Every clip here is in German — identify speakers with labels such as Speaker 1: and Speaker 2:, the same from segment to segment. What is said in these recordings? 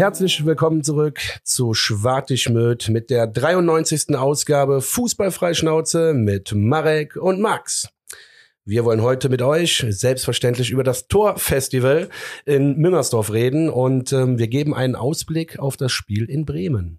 Speaker 1: Herzlich willkommen zurück zu Schwartigmüt mit der 93. Ausgabe Fußballfreischnauze mit Marek und Max. Wir wollen heute mit euch selbstverständlich über das Torfestival in Müngersdorf reden und ähm, wir geben einen Ausblick auf das Spiel in Bremen.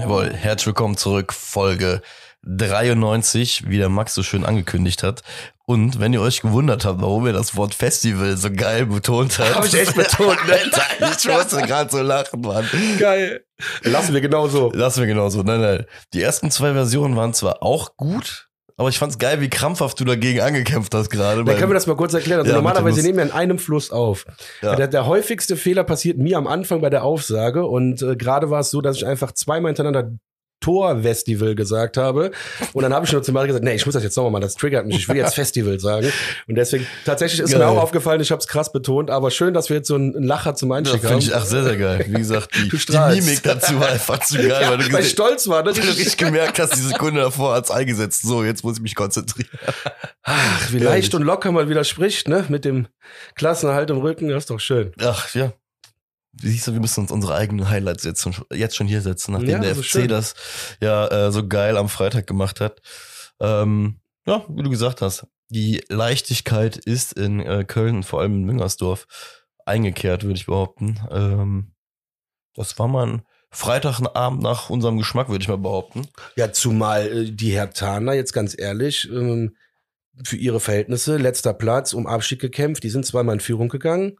Speaker 2: Jawohl, herzlich willkommen zurück, Folge 93, wie der Max so schön angekündigt hat. Und wenn ihr euch gewundert habt, warum er das Wort Festival so geil betont hat.
Speaker 1: Hab ich echt betont, ne?
Speaker 2: ich musste gerade so lachen, Mann.
Speaker 1: Geil. Lassen wir genauso.
Speaker 2: Lassen wir genauso. Nein, nein. Die ersten zwei Versionen waren zwar auch gut, aber ich fand's geil, wie krampfhaft du dagegen angekämpft hast gerade.
Speaker 1: Dann können wir das mal kurz erklären. Also
Speaker 2: Ja,
Speaker 1: normalerweise nehmen wir in einem Fluss auf.
Speaker 2: Ja.
Speaker 1: Der, der häufigste Fehler passiert mir am Anfang bei der Aufsage und äh, gerade war es so, dass ich einfach zweimal hintereinander Tor-Festival gesagt habe. Und dann habe ich nur zu Mario gesagt, nee, ich muss das jetzt nochmal machen, das triggert mich, ich will jetzt Festival sagen. Und deswegen, tatsächlich ist mir
Speaker 2: Geil.
Speaker 1: auch aufgefallen, ich habe es krass betont, aber schön, dass wir jetzt so einen Lacher zum
Speaker 2: Ja,
Speaker 1: Einstieg
Speaker 2: finde
Speaker 1: haben.
Speaker 2: ich auch sehr, sehr geil. Wie gesagt, die, die. Mimik dazu war einfach zu geil,
Speaker 1: ja,
Speaker 2: weil du
Speaker 1: weil stolz war. Ne?
Speaker 2: richtig gemerkt hast, die Sekunde davor hat's eingesetzt. So, jetzt muss ich mich konzentrieren.
Speaker 1: Ach, wie leicht und locker man wieder spricht, ne? Mit dem Klassenerhalt im Rücken, das ist doch schön.
Speaker 2: Ach ja. Siehst du, wir müssen uns unsere eigenen Highlights jetzt schon, jetzt schon hier setzen, nachdem
Speaker 1: Ja,
Speaker 2: der
Speaker 1: so
Speaker 2: FC
Speaker 1: schön.
Speaker 2: das ja äh, so geil am Freitag gemacht hat. Ähm, ja, wie du gesagt hast, die Leichtigkeit ist in äh, Köln und vor allem in Müngersdorf eingekehrt, würde ich behaupten. Ähm, das war mal ein Freitagabend nach unserem Geschmack, würde ich mal behaupten.
Speaker 1: Ja, zumal äh, die Hertaner, jetzt ganz ehrlich, ähm, für ihre Verhältnisse, letzter Platz, um Abstieg gekämpft. Die sind zweimal in Führung gegangen.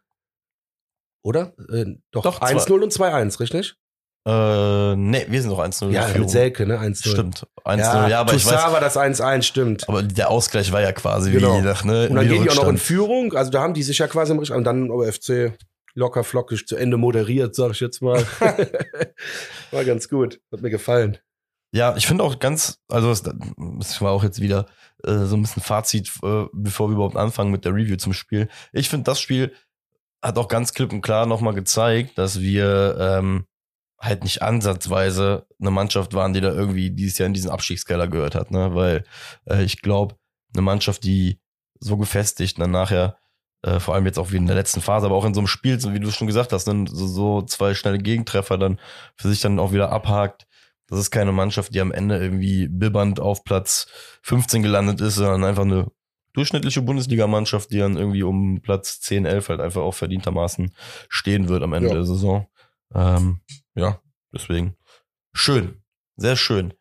Speaker 1: Oder? Äh, doch,
Speaker 2: Doch,
Speaker 1: 1-0 und 2-1, richtig?
Speaker 2: Äh, nee, wir sind noch 1-0 in
Speaker 1: Ja,
Speaker 2: Führung.
Speaker 1: mit Selke, ne? 1-0.
Speaker 2: Stimmt. 1-0,
Speaker 1: Ja,
Speaker 2: ja, aber ich
Speaker 1: Toussaint
Speaker 2: weiß,
Speaker 1: war das 1-1, stimmt.
Speaker 2: aber der Ausgleich war ja quasi
Speaker 1: Genau.
Speaker 2: wie nach, ne?
Speaker 1: Und dann gehen die auch noch in. Führung. Also da haben die sich ja quasi im Richt- und dann aber FC locker flockig zu Ende moderiert, sag ich jetzt mal. war ganz gut. Hat mir gefallen.
Speaker 2: Ja, ich finde auch ganz, also es, das war auch jetzt wieder äh, so ein bisschen Fazit, äh, bevor wir überhaupt anfangen mit der Review zum Spiel. Ich finde, das Spiel hat auch ganz klipp und klar nochmal gezeigt, dass wir ähm, halt nicht ansatzweise eine Mannschaft waren, die da irgendwie dieses Jahr in diesen Abstiegskeller gehört hat, ne? Weil äh, ich glaube, eine Mannschaft, die so gefestigt dann nachher, äh, vor allem jetzt auch wie in der letzten Phase, aber auch in so einem Spiel, so wie du schon gesagt hast, ne? so, so zwei schnelle Gegentreffer dann für sich dann auch wieder abhakt. Das ist keine Mannschaft, die am Ende irgendwie bibbernd auf Platz 15 gelandet ist, sondern einfach eine durchschnittliche Bundesligamannschaft, die dann irgendwie um Platz 10, 11 halt einfach auch verdientermaßen stehen wird am Ende
Speaker 1: Ja.
Speaker 2: der Saison. Ähm, ja, deswegen schön, sehr schön.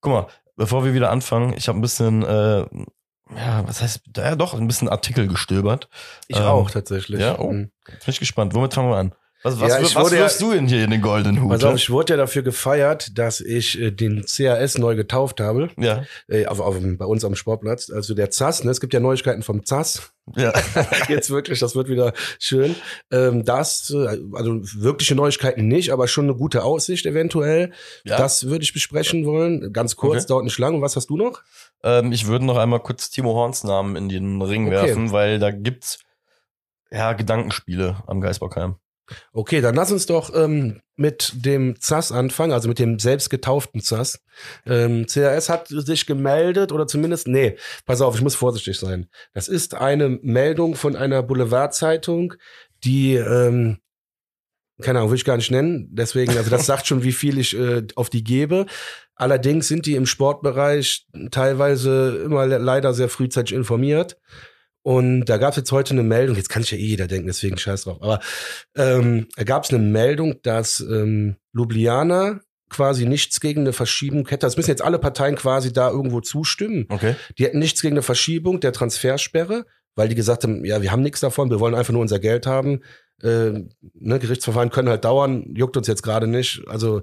Speaker 2: Guck mal, bevor wir wieder anfangen, ich habe ein bisschen, äh, ja, was heißt, ja doch, ein bisschen Artikel gestöbert.
Speaker 1: Ich
Speaker 2: Ähm,
Speaker 1: auch tatsächlich.
Speaker 2: ja, oh.
Speaker 1: Mhm.
Speaker 2: Bin ich gespannt. Womit fangen wir an? Was, was,
Speaker 1: Ja, ich
Speaker 2: was
Speaker 1: wurde ja-
Speaker 2: du denn hier in den goldenen Hut?
Speaker 1: Also ich wurde ja dafür gefeiert, dass ich äh, den CAS neu getauft habe.
Speaker 2: ja,
Speaker 1: Äh, auf, auf, bei uns am Sportplatz. Also der ZAS, ne? es gibt ja Neuigkeiten vom ZAS.
Speaker 2: ja.
Speaker 1: Jetzt wirklich, das wird wieder schön. Ähm, das, äh, also wirkliche Neuigkeiten nicht, aber schon eine gute Aussicht eventuell.
Speaker 2: ja.
Speaker 1: Das würde ich besprechen wollen. Ganz kurz,
Speaker 2: Okay.
Speaker 1: dauert nicht lang. Und was hast du noch?
Speaker 2: Ähm, ich würde noch einmal kurz Timo Horns Namen in den Ring
Speaker 1: Okay.
Speaker 2: werfen, weil da gibt's ja Gedankenspiele am Geisbockheim.
Speaker 1: Okay, dann lass uns doch ähm, mit dem ZAS anfangen, also mit dem selbst getauften ZAS. Ähm, CAS hat sich gemeldet oder zumindest, nee, pass auf, ich muss vorsichtig sein. Das ist eine Meldung von einer Boulevardzeitung, die, ähm, keine Ahnung, will ich gar nicht nennen. Deswegen, also das sagt schon, wie viel ich äh, auf die gebe. Allerdings sind die im Sportbereich teilweise immer le- leider sehr frühzeitig informiert. Und da gab es jetzt heute eine Meldung, jetzt kann ich ja eh jeder denken, deswegen scheiß drauf. Aber ähm, da gab es eine Meldung, dass ähm, Ljubljana quasi nichts gegen eine Verschiebung hätte. Das müssen jetzt alle Parteien quasi da irgendwo zustimmen.
Speaker 2: Okay.
Speaker 1: Die hätten nichts gegen eine Verschiebung der Transfersperre, weil die gesagt haben, ja, wir haben nichts davon, wir wollen einfach nur unser Geld haben. Äh, ne, Gerichtsverfahren können halt dauern, juckt uns jetzt gerade nicht. Also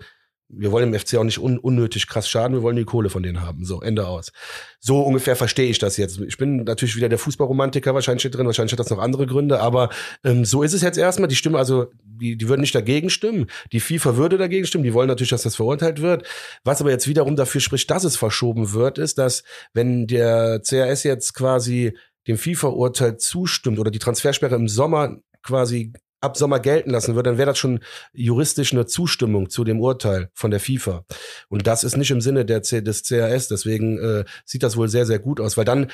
Speaker 1: wir wollen dem FC auch nicht un unnötig krass schaden, wir wollen die Kohle von denen haben. So, Ende aus. So ungefähr verstehe ich das jetzt. Ich bin natürlich wieder der Fußballromantiker wahrscheinlich hier drin, wahrscheinlich hat das noch andere Gründe, aber ähm, so ist es jetzt erstmal. Die Stimmen, also die, die würden nicht dagegen stimmen. Die FIFA würde dagegen stimmen, die wollen natürlich, dass das verurteilt wird. Was aber jetzt wiederum dafür spricht, dass es verschoben wird, ist, dass wenn der CRS jetzt quasi dem FIFA-Urteil zustimmt oder die Transfersperre im Sommer quasi ab Sommer gelten lassen würde, dann wäre das schon juristisch eine Zustimmung zu dem Urteil von der FIFA. Und das ist nicht im Sinne der C des CAS. Deswegen äh, sieht das wohl sehr, sehr gut aus, weil dann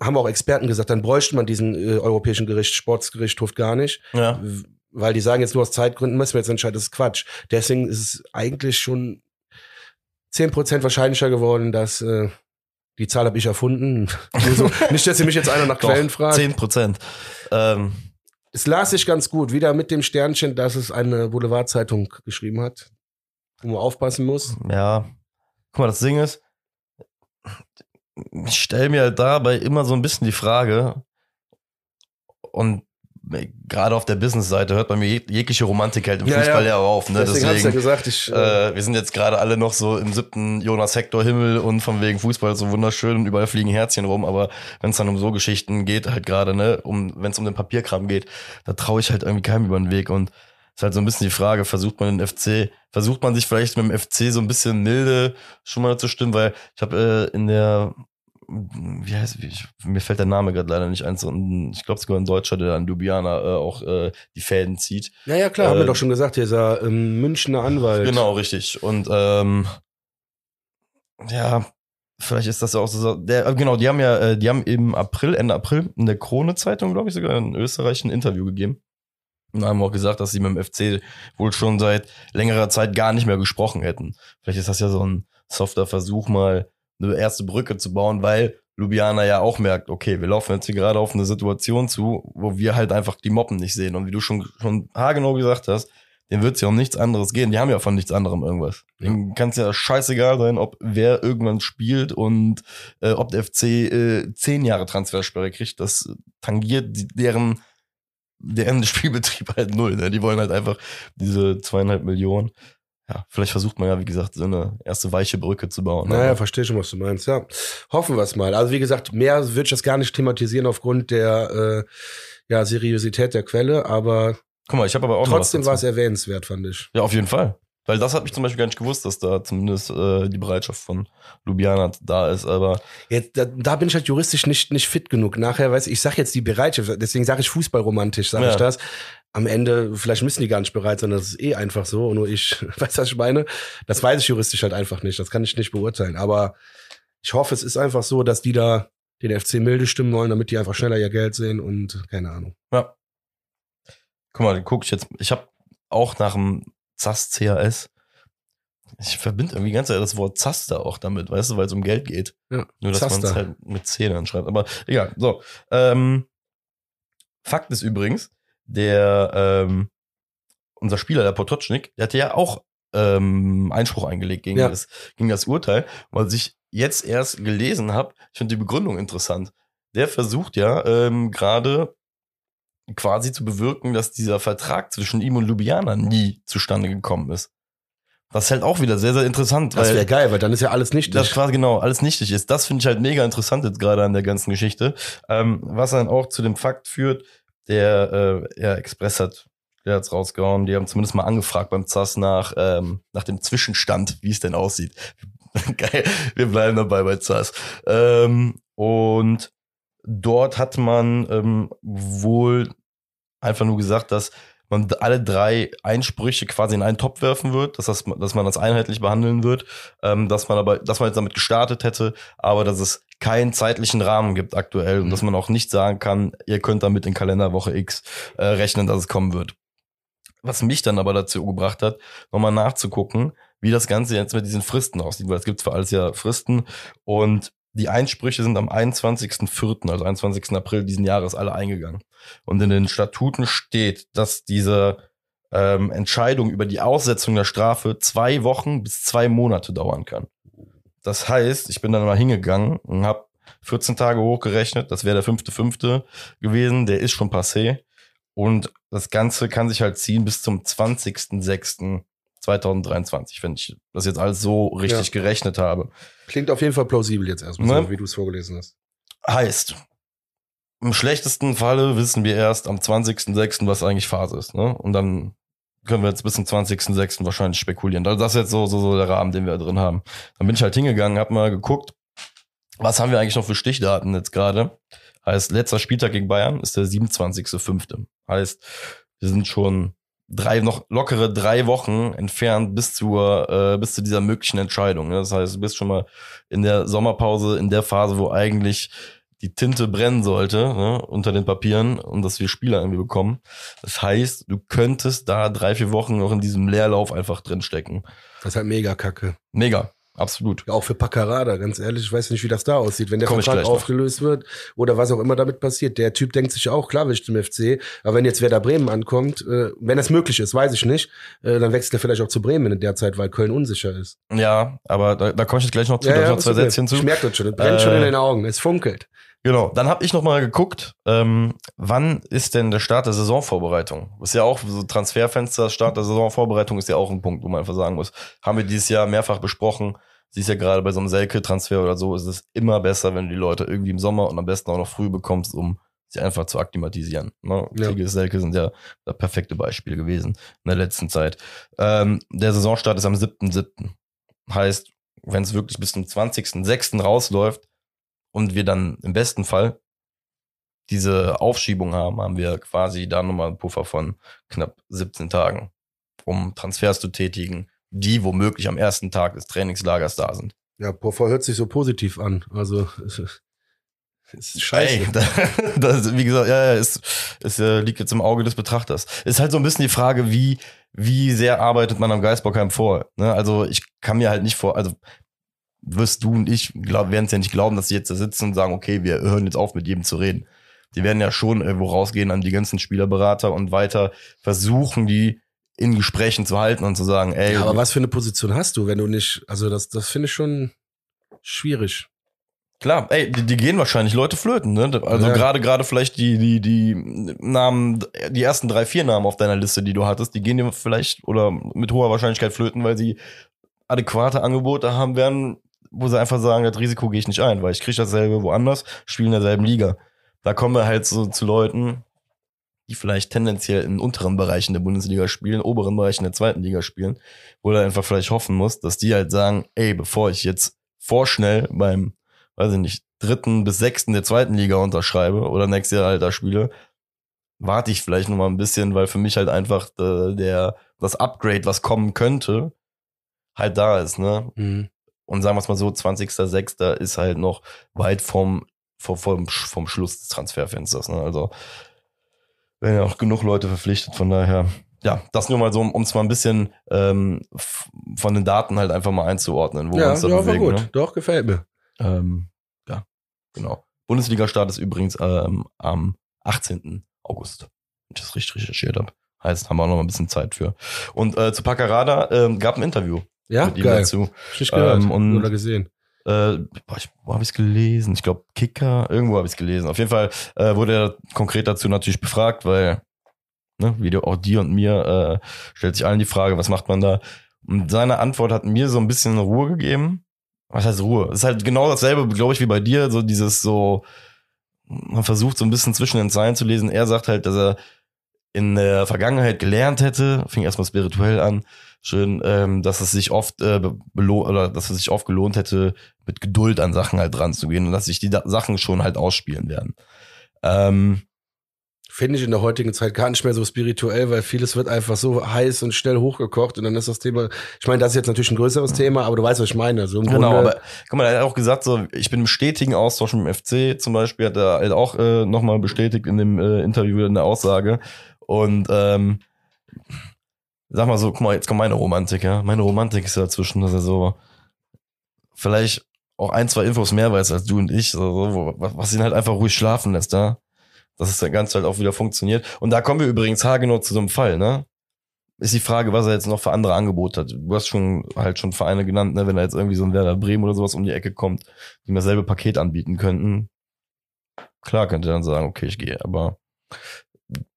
Speaker 1: haben auch Experten gesagt, dann bräuchte man diesen äh, Europäischen Gericht, Sportsgerichtshof gar nicht.
Speaker 2: Ja.
Speaker 1: Weil die sagen jetzt nur aus Zeitgründen müssen wir jetzt entscheiden, das ist Quatsch. Deswegen ist es eigentlich schon zehn Prozent wahrscheinlicher geworden, dass äh, die Zahl habe ich erfunden. so, nicht, dass ihr mich jetzt einer nach
Speaker 2: Doch,
Speaker 1: Quellen fragt.
Speaker 2: 10 Prozent. Ähm,
Speaker 1: Es las sich ganz gut, wieder mit dem Sternchen, dass es eine Boulevardzeitung geschrieben hat, wo man aufpassen muss.
Speaker 2: ja. Guck mal, das Ding ist, ich stelle mir halt dabei immer so ein bisschen die Frage, und gerade auf der Business-Seite hört bei mir jeg- jegliche Romantik halt im
Speaker 1: Ja,
Speaker 2: Fußball
Speaker 1: ja.
Speaker 2: ja, auf. Ne?
Speaker 1: Deswegen, hab's ja
Speaker 2: Deswegen,
Speaker 1: gesagt, ich, äh,
Speaker 2: äh, wir sind jetzt gerade alle noch so im siebten Jonas Hector Himmel und von wegen Fußball ist so wunderschön und überall fliegen Herzchen rum, aber wenn es dann um so Geschichten geht, halt gerade, ne, um, wenn es um den Papierkram geht, da traue ich halt irgendwie keinem über den Weg und ist halt so ein bisschen die Frage, versucht man den FC, versucht man sich vielleicht mit dem FC so ein bisschen milde schon mal zu stimmen, weil ich habe äh, in der wie heißt wie, ich, mir fällt der Name gerade leider nicht ein, so ein, ich glaube sogar ein Deutscher, der an Ljubljana äh, auch äh, die Fäden zieht.
Speaker 1: ja, ja, klar, haben wir
Speaker 2: äh,
Speaker 1: doch schon gesagt, dieser ähm, Münchner Anwalt.
Speaker 2: Genau, richtig. Und ähm, ja, vielleicht ist das ja auch so. Der, äh, genau, die haben ja, äh, die haben im April, Ende April in der Krone-Zeitung, glaube ich, sogar in Österreich ein Interview gegeben. Und haben auch gesagt, dass sie mit dem FC wohl schon seit längerer Zeit gar nicht mehr gesprochen hätten. Vielleicht ist das ja so ein softer Versuch, mal eine erste Brücke zu bauen, weil Ljubljana ja auch merkt, okay, wir laufen jetzt hier gerade auf eine Situation zu, wo wir halt einfach die Moppen nicht sehen. Und wie du schon, schon haargenau gesagt hast, denen wird es ja um nichts anderes gehen. Die haben ja von nichts anderem irgendwas. Denen kann es ja scheißegal sein, ob wer irgendwann spielt und äh, ob der FC äh, zehn Jahre Transfersperre kriegt. Das tangiert die- deren, deren Spielbetrieb halt null. Ne? Die wollen halt einfach diese zweieinhalb Millionen. Ja, vielleicht versucht man ja, wie gesagt, so eine erste weiche Brücke zu bauen.
Speaker 1: Naja,
Speaker 2: Aber-
Speaker 1: verstehe schon, was du meinst. Ja, hoffen wir es mal. Also wie gesagt, mehr würde ich das gar nicht thematisieren aufgrund der äh, ja, Seriosität der Quelle, aber
Speaker 2: Guck mal, ich habe aber auch
Speaker 1: trotzdem war es erwähnenswert, fand ich.
Speaker 2: Ja, auf jeden Fall. Weil das hat mich zum Beispiel gar nicht gewusst, dass da zumindest äh, die Bereitschaft von Ljubljana da ist. Aber
Speaker 1: Jetzt, da, da bin ich halt juristisch nicht, nicht fit genug. Nachher weiß ich, ich sage jetzt die Bereitschaft, deswegen sage ich Fußballromantisch, sage
Speaker 2: Ja.
Speaker 1: ich das. Am Ende, vielleicht müssen die gar nicht bereit sein, das ist eh einfach so. Nur ich, weißt du, was ich meine? Das weiß ich juristisch halt einfach nicht. Das kann ich nicht beurteilen. Aber ich hoffe, es ist einfach so, dass die da den FC milde stimmen wollen, damit die einfach schneller ihr Geld sehen und keine Ahnung.
Speaker 2: ja. Guck mal, guck ich jetzt. Ich habe auch nach dem ZAS CAS. Ich verbinde irgendwie ganz das Wort Zaster auch damit, weißt du, weil es um Geld geht.
Speaker 1: Ja,
Speaker 2: Nur, dass man es halt mit C dann schreibt. Aber egal. So. Ähm, Fakt ist übrigens, der ähm, unser Spieler, der Potocznik, der hatte ja auch ähm, Einspruch eingelegt gegen,
Speaker 1: Ja.
Speaker 2: das, gegen das Urteil, weil ich jetzt erst gelesen habe, ich finde die Begründung interessant. Der versucht ja ähm, gerade quasi zu bewirken, dass dieser Vertrag zwischen ihm und Ljubljana nie zustande gekommen ist. Das ist halt auch wieder sehr, sehr interessant.
Speaker 1: Das wäre geil, weil dann ist ja alles nicht
Speaker 2: das quasi genau alles nichtig ist. Das finde ich halt mega interessant jetzt gerade an der ganzen Geschichte. Ähm, was dann auch zu dem Fakt führt, der äh, ja, Express hat der hat's rausgehauen. Die haben zumindest mal angefragt beim ZAS nach, ähm, nach dem Zwischenstand, wie es denn aussieht. Geil, wir bleiben dabei bei ZAS. Ähm, und dort hat man ähm, wohl einfach nur gesagt, dass man alle drei Einsprüche quasi in einen Topf werfen wird, dass, das, dass man das einheitlich behandeln wird, ähm, dass man aber, dass man jetzt damit gestartet hätte, aber dass es keinen zeitlichen Rahmen gibt aktuell und dass man auch nicht sagen kann, ihr könnt damit in Kalenderwoche X äh, rechnen, dass es kommen wird. Was mich dann aber dazu gebracht hat, nochmal nachzugucken, wie das Ganze jetzt mit diesen Fristen aussieht, weil es gibt für alles ja Fristen und die Einsprüche sind am 21.04., also 21. April diesen Jahres alle eingegangen. Und in den Statuten steht, dass diese ähm, Entscheidung über die Aussetzung der Strafe zwei Wochen bis zwei Monate dauern kann. Das heißt, ich bin dann mal hingegangen und habe 14 Tage hochgerechnet, das wäre der fünfte fünfte gewesen, der ist schon passé. Und das Ganze kann sich halt ziehen bis zum 20.06.2023, wenn ich das jetzt alles so richtig
Speaker 1: Ja.
Speaker 2: gerechnet habe.
Speaker 1: Klingt auf jeden Fall plausibel jetzt erstmal,
Speaker 2: Ne?
Speaker 1: so, wie du es vorgelesen hast.
Speaker 2: Heißt, im schlechtesten Falle wissen wir erst am 20.06., was eigentlich Phase ist. Ne? Und dann können wir jetzt bis zum 20.06. wahrscheinlich spekulieren. Also das ist jetzt so, so, so der Rahmen, den wir da drin haben. Dann bin ich halt hingegangen, hab mal geguckt, was haben wir eigentlich noch für Stichdaten jetzt gerade. Heißt, letzter Spieltag gegen Bayern ist der 27.05. Heißt, wir sind schon drei, noch lockere drei Wochen entfernt bis zur, äh, bis zu dieser möglichen Entscheidung. Ne? Das heißt, du bist schon mal in der Sommerpause, in der Phase, wo eigentlich die Tinte brennen sollte, ne, unter den Papieren und dass wir Spieler irgendwie bekommen. Das heißt, du könntest da drei, vier Wochen noch in diesem Leerlauf einfach drinstecken.
Speaker 1: Das ist halt mega kacke.
Speaker 2: Mega. Absolut.
Speaker 1: Ja, auch für Paccarada, ganz ehrlich, ich weiß nicht, wie das da aussieht, wenn der
Speaker 2: Komm
Speaker 1: Vertrag
Speaker 2: noch.
Speaker 1: aufgelöst wird oder was auch immer damit passiert. Der Typ denkt sich auch, klar will ich zum FC, aber wenn jetzt Werder Bremen ankommt, äh, wenn das möglich ist, weiß ich nicht, äh, dann wechselt er vielleicht auch zu Bremen in der Zeit, weil Köln unsicher ist.
Speaker 2: Ja, aber da, da komme ich jetzt gleich noch zu. da hab ich noch zwei. Sätzchen zu.
Speaker 1: Ich merke das schon, das brennt schon
Speaker 2: Äh,
Speaker 1: in den Augen, es funkelt.
Speaker 2: Genau, dann habe ich noch mal geguckt, ähm, wann ist denn der Start der Saisonvorbereitung? Ist ja auch so Transferfenster, Start der Saisonvorbereitung ist ja auch ein Punkt, wo man einfach sagen muss. Haben wir dieses Jahr mehrfach besprochen. Siehst ja gerade bei so einem Selke-Transfer oder so, ist es immer besser, wenn du die Leute irgendwie im Sommer und am besten auch noch früh bekommst, um sie einfach zu akklimatisieren. Ne?
Speaker 1: Ja.
Speaker 2: Tigges, Selke sind ja das perfekte Beispiel gewesen in der letzten Zeit. Ähm, der Saisonstart ist am 7.7. Heißt, wenn es wirklich bis zum 20.06. rausläuft, und wir dann im besten Fall diese Aufschiebung haben, haben wir quasi da nochmal einen Puffer von knapp 17 Tagen, um Transfers zu tätigen, die womöglich am ersten Tag des Trainingslagers da sind.
Speaker 1: Ja, Poffer hört sich so positiv an, also es ist- es ist scheiße.
Speaker 2: Ey, das, wie gesagt, ja, ja, es, es äh, liegt jetzt im Auge des Betrachters. Ist halt so ein bisschen die Frage, wie, wie sehr arbeitet man am Geistbockheim vor? Ne? Also ich kann mir halt nicht vor, also wirst du und ich glaub, werden es ja nicht glauben, dass sie jetzt da sitzen und sagen, okay, wir hören jetzt auf, mit jedem zu reden. Die werden ja schon irgendwo rausgehen an die ganzen Spielerberater und weiter versuchen, die in Gesprächen zu halten und zu sagen, ey,
Speaker 1: Ja, aber was für eine Position hast du, wenn du nicht, also das, das finde ich schon schwierig.
Speaker 2: Klar, ey, die, die gehen wahrscheinlich Leute flöten, ne? Also
Speaker 1: Ja.
Speaker 2: gerade gerade vielleicht die die die Namen, die ersten drei vier Namen auf deiner Liste, die du hattest, die gehen dir vielleicht oder mit hoher Wahrscheinlichkeit flöten, weil sie adäquate Angebote haben werden, wo sie einfach sagen, das Risiko gehe ich nicht ein, weil ich kriege dasselbe woanders, spiele in derselben Liga. Da kommen wir halt so zu Leuten, die vielleicht tendenziell in unteren Bereichen der Bundesliga spielen, oberen Bereichen der zweiten Liga spielen, wo du einfach vielleicht hoffen musst, dass die halt sagen, ey, bevor ich jetzt vorschnell beim weiß ich nicht, dritten bis sechsten der zweiten Liga unterschreibe oder nächstes Jahr halt da spiele, warte ich vielleicht noch mal ein bisschen, weil für mich halt einfach äh, der, das Upgrade, was kommen könnte, halt da ist, ne?
Speaker 1: Mhm.
Speaker 2: Und sagen wir es mal so, 20.06. ist halt noch weit vom, vom, vom, vom Schluss des Transferfensters, ne? Also werden ja auch genug Leute verpflichtet, von daher, ja, das nur mal so, um es mal ein bisschen ähm, von den Daten halt einfach mal einzuordnen, wo wir
Speaker 1: Ja,
Speaker 2: uns da
Speaker 1: ja, war
Speaker 2: bewegen.
Speaker 1: gut.
Speaker 2: Ne?
Speaker 1: Doch, gefällt mir.
Speaker 2: Ähm, ja, genau. Bundesliga-Start ist übrigens ähm, am 18. August, wenn ich das richtig recherchiert habe. Heißt, haben wir auch noch mal ein bisschen Zeit für. Und äh, zu Paccarada ähm, gab ein Interview
Speaker 1: Ja,
Speaker 2: mit
Speaker 1: geil.
Speaker 2: dazu.
Speaker 1: Ich gehört
Speaker 2: Ähm, und-
Speaker 1: oder gesehen.
Speaker 2: Äh, boah, ich, wo habe ich es gelesen? Ich glaube Kicker, irgendwo habe ich es gelesen. Auf jeden Fall äh, wurde er konkret dazu natürlich befragt, weil, ne, wie du, auch dir und mir, äh, stellt sich allen die Frage, was macht man da? Und seine Antwort hat mir so ein bisschen Ruhe gegeben. Was heißt Ruhe? Es ist halt genau dasselbe, glaube ich, wie bei dir, so dieses so, man versucht so ein bisschen zwischen den Zeilen zu lesen. Er sagt halt, dass er in der Vergangenheit gelernt hätte, fing erstmal spirituell an, schön, ähm, dass es sich oft äh, belohnt oder dass es sich oft gelohnt hätte, mit Geduld an Sachen halt dran zu gehen und dass sich die da Sachen schon halt ausspielen werden. Ähm,
Speaker 1: Finde ich in der heutigen Zeit gar nicht mehr so spirituell, weil vieles wird einfach so heiß und schnell hochgekocht und dann ist das Thema, ich meine, das ist jetzt natürlich ein größeres Thema, aber du weißt, was ich meine. So im
Speaker 2: Genau,
Speaker 1: Grunde,
Speaker 2: aber guck mal, er hat auch gesagt, so, ich bin im stetigen Austausch mit dem FC zum Beispiel, hat er halt auch äh, nochmal bestätigt in dem äh, Interview in der Aussage. Und ähm, sag mal so, guck mal, jetzt kommt meine Romantik, ja. Meine Romantik ist ja dazwischen, dass er so vielleicht auch ein, zwei Infos mehr weiß als du und ich, so, was ihn halt einfach ruhig schlafen lässt, ja. Dass es dann ganz halt auch wieder funktioniert. Und da kommen wir übrigens haargenau zu so einem Fall, ne? Ist die Frage, was er jetzt noch für andere Angebote hat. Du hast schon halt schon Vereine genannt, ne? Wenn da jetzt irgendwie so ein Werder Bremen oder sowas um die Ecke kommt, die mir dasselbe Paket anbieten könnten. Klar könnte er dann sagen, okay, ich gehe, aber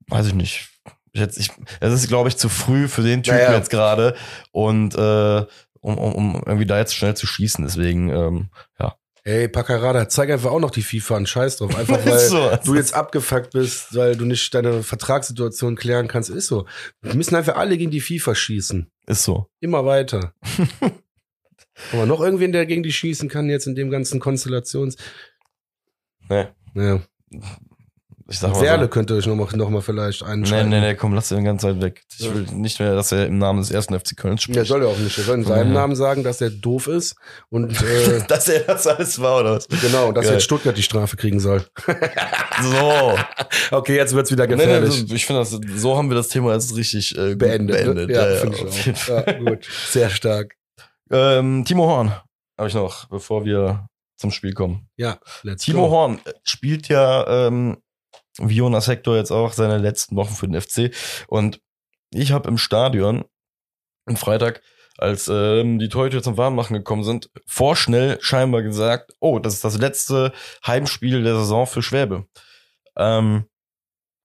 Speaker 2: weiß ich nicht. Jetzt, ich, es ist, glaube ich, zu früh für den Typen
Speaker 1: Ja, ja.
Speaker 2: jetzt gerade und äh, um, um, um irgendwie da jetzt schnell zu schießen. Deswegen, ähm, ja.
Speaker 1: ey, Paccarada, zeig einfach auch noch die FIFA an, scheiß drauf. Einfach weil
Speaker 2: so.
Speaker 1: du jetzt abgefuckt bist, weil du nicht deine Vertragssituation klären kannst, ist so. Wir müssen einfach alle gegen die FIFA schießen.
Speaker 2: Ist so.
Speaker 1: Immer weiter. Aber noch irgendwen, der gegen die schießen kann jetzt in dem ganzen Konstellations.
Speaker 2: Ne.
Speaker 1: Ja.
Speaker 2: Ich sag mal
Speaker 1: Werle
Speaker 2: so.
Speaker 1: könnte ich noch mal, noch mal vielleicht
Speaker 2: Nee,
Speaker 1: einschreiben.
Speaker 2: nee, nee, komm, lass den ganz Zeit weg. Ich
Speaker 1: Ja.
Speaker 2: will nicht mehr, dass er im Namen des ersten FC Köln
Speaker 1: Ja,
Speaker 2: spricht.
Speaker 1: soll er auch nicht. Er soll in seinem. Namen sagen, dass er doof ist und äh,
Speaker 2: dass er das alles war, oder was?
Speaker 1: genau, dass
Speaker 2: Geil.
Speaker 1: jetzt Stuttgart die Strafe kriegen soll.
Speaker 2: So.
Speaker 1: Okay, jetzt wird's wieder
Speaker 2: Nee, nee,
Speaker 1: gefährlich.
Speaker 2: so- ich finde, so haben wir das Thema jetzt richtig äh,
Speaker 1: beendet.
Speaker 2: beendet.
Speaker 1: ne? Ja,
Speaker 2: ja,
Speaker 1: finde ich
Speaker 2: auf jeden
Speaker 1: auch. Ja, gut. Sehr stark.
Speaker 2: Ähm, Timo Horn habe ich noch, bevor wir zum Spiel kommen.
Speaker 1: Ja, let's
Speaker 2: Timo
Speaker 1: go.
Speaker 2: Horn spielt ja ähm, wie Jonas Hector jetzt auch seine letzten Wochen für den FC. Und ich habe im Stadion am Freitag, als ähm, die Torhüter zum Warmmachen gekommen sind, vorschnell scheinbar gesagt, oh, das ist das letzte Heimspiel der Saison für Schwäbe. Ähm,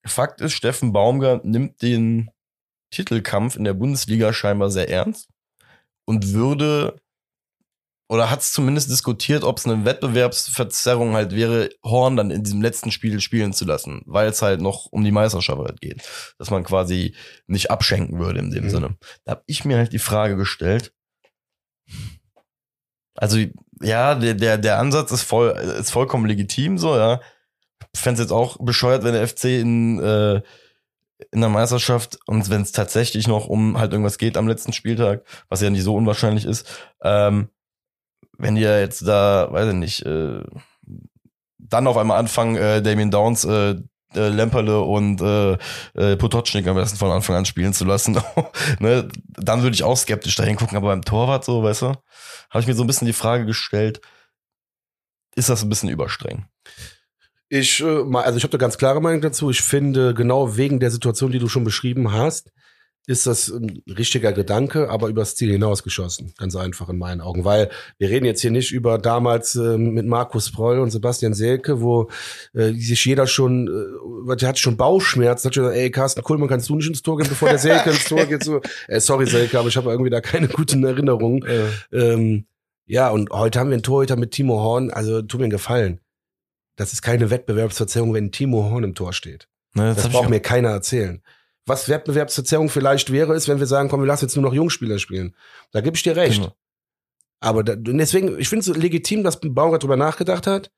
Speaker 2: Fakt ist, Steffen Baumgart nimmt den Titelkampf in der Bundesliga scheinbar sehr ernst und würde oder hat es zumindest diskutiert, ob es eine Wettbewerbsverzerrung halt wäre, Horn dann in diesem letzten Spiel spielen zu lassen, weil es halt noch um die Meisterschaft halt geht. Dass man quasi nicht abschenken würde in dem
Speaker 1: Mhm.
Speaker 2: Sinne. Da habe ich mir halt die Frage gestellt. Also, ja, der, der, der Ansatz ist voll, ist vollkommen legitim, so, ja. Fände es jetzt auch bescheuert, wenn der FC in, äh, in der Meisterschaft und wenn es tatsächlich noch um halt irgendwas geht am letzten Spieltag, was ja nicht so unwahrscheinlich ist, ähm, wenn ja jetzt da, weiß ich nicht, äh, dann auf einmal anfangen, äh, Damien Downs, äh, äh, Lemperle und äh, äh, Potocznik am besten von Anfang an spielen zu lassen, ne, dann würde ich auch skeptisch dahin gucken, aber beim Torwart so, weißt du, habe ich mir so ein bisschen die Frage gestellt, ist das ein bisschen überstreng?
Speaker 1: Ich, äh, also ich habe da ganz klare Meinung dazu. Ich finde, genau wegen der Situation, die du schon beschrieben hast, ist das ein richtiger Gedanke, aber übers Ziel hinausgeschossen. Ganz einfach in meinen Augen. Weil wir reden jetzt hier nicht über damals äh, mit Markus Proll und Sebastian Selke, wo äh, sich jeder schon, äh, der hat schon Bauchschmerzen, hat schon gesagt, ey Carsten Kuhlmann, kannst du nicht ins Tor gehen, bevor der Selke ins Tor geht? So, äh, sorry Selke, aber ich habe irgendwie da keine guten Erinnerungen. Ähm, ja, und heute haben wir einen Torhüter mit Timo Horn, also tut mir einen Gefallen. Das ist keine Wettbewerbsverzerrung, wenn Timo Horn im Tor steht.
Speaker 2: Ne,
Speaker 1: Das
Speaker 2: ich
Speaker 1: braucht
Speaker 2: auch-
Speaker 1: mir keiner erzählen. Was Wettbewerbsverzerrung vielleicht wäre, ist, wenn wir sagen, komm, wir lassen jetzt nur noch Jungspieler spielen. Da gebe ich dir recht.
Speaker 2: Genau.
Speaker 1: Aber da, deswegen, ich finde es legitim, dass Baumgart drüber nachgedacht hat.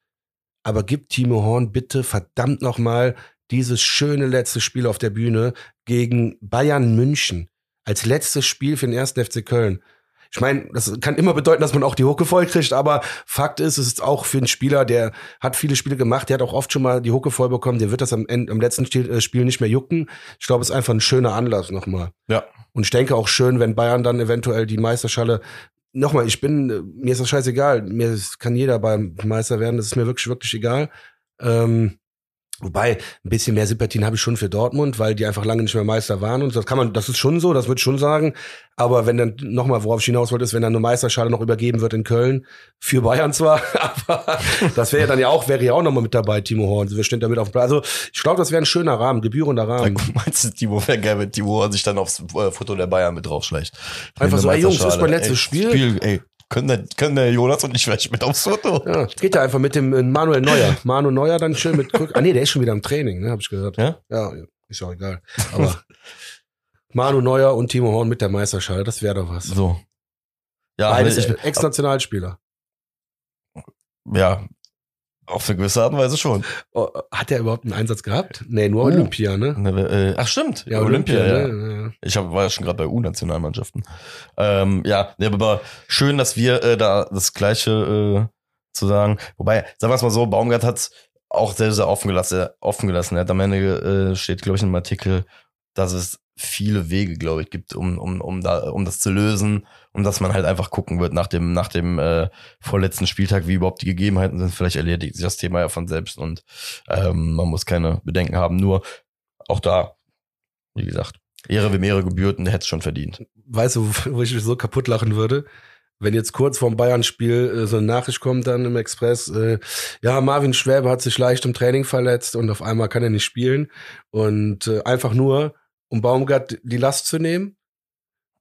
Speaker 1: Aber gib Timo Horn bitte verdammt nochmal dieses schöne letzte Spiel auf der Bühne gegen Bayern München. Als letztes Spiel für den ersten FC Köln. Ich meine, das kann immer bedeuten, dass man auch die Hucke voll kriegt, aber Fakt ist, es ist auch für einen Spieler, der hat viele Spiele gemacht, der hat auch oft schon mal die Hucke voll bekommen, der wird das am, Ende, am letzten Spiel, äh, Spiel nicht mehr jucken. Ich glaube, es ist einfach ein schöner Anlass nochmal.
Speaker 2: Ja.
Speaker 1: Und ich denke auch schön, wenn Bayern dann eventuell die Meisterschale nochmal, ich bin, äh, mir ist das scheißegal. Mir kann jeder beim Meister werden, das ist mir wirklich, wirklich egal. Ähm, wobei, ein bisschen mehr Sympathien habe ich schon für Dortmund, weil die einfach lange nicht mehr Meister waren. Und das kann man, das ist schon so, das würde ich schon sagen. Aber wenn dann nochmal, worauf ich hinaus wollte, ist, wenn dann eine Meisterschale noch übergeben wird in Köln, für Bayern zwar, aber das wäre ja dann ja auch, wäre ja auch nochmal mit dabei, Timo Horn. Wir stehen damit auf dem Platz. Also ich glaube, das wäre ein schöner Rahmen, gebührender Rahmen.
Speaker 2: Meinst du, Timo wäre wenn Timo Horn sich dann aufs äh, Foto der Bayern mit draufschleicht?
Speaker 1: Einfach so, ey, Jungs, das ist mein letztes
Speaker 2: ey,
Speaker 1: Spiel.
Speaker 2: Ey, können der, können der Jonas und ich vielleicht mit aufs Foto?
Speaker 1: Ja, geht ja einfach mit dem äh, Manuel Neuer. Manu Neuer dann schön mit Krück. Ah nee, der ist schon wieder im Training, ne, habe ich gehört.
Speaker 2: Ja?
Speaker 1: Ja, ist auch egal. Aber Manu Neuer und Timo Horn mit der Meisterschale, das wäre doch was.
Speaker 2: So. Ja,
Speaker 1: Beides Ex-Nationalspieler.
Speaker 2: ja, auf eine gewisse Art und Weise schon.
Speaker 1: Oh, hat er überhaupt einen Einsatz gehabt? Nee, nur
Speaker 2: Uh.
Speaker 1: Olympia, ne?
Speaker 2: Ne, äh, ach stimmt, Olympia, ja.
Speaker 1: ne?
Speaker 2: Ich hab, war ja schon gerade bei U-Nationalmannschaften. Ähm, ja, ne, aber schön, dass wir äh, da das Gleiche äh, zu sagen. Wobei, sagen wir es mal so, Baumgart hat auch sehr, sehr offen gelassen. Offen gelassen. Er hat am Ende äh, steht, glaube ich, in einem Artikel, dass es viele Wege, glaube ich, gibt, um, um, um, da, um das zu lösen und dass man halt einfach gucken wird nach dem, nach dem äh, vorletzten Spieltag, wie überhaupt die Gegebenheiten sind. Vielleicht erledigt sich das Thema ja von selbst und ähm, man muss keine Bedenken haben. Nur auch da, wie gesagt, Ehre wem Ehre gebührt und der hätte es schon verdient.
Speaker 1: Weißt du, wo ich mich so kaputt lachen würde? Wenn jetzt kurz vorm Bayern-Spiel äh, so eine Nachricht kommt dann im Express, äh, ja, Marvin Schwäbe hat sich leicht im Training verletzt und auf einmal kann er nicht spielen. Und äh, einfach nur, um Baumgart die Last zu nehmen.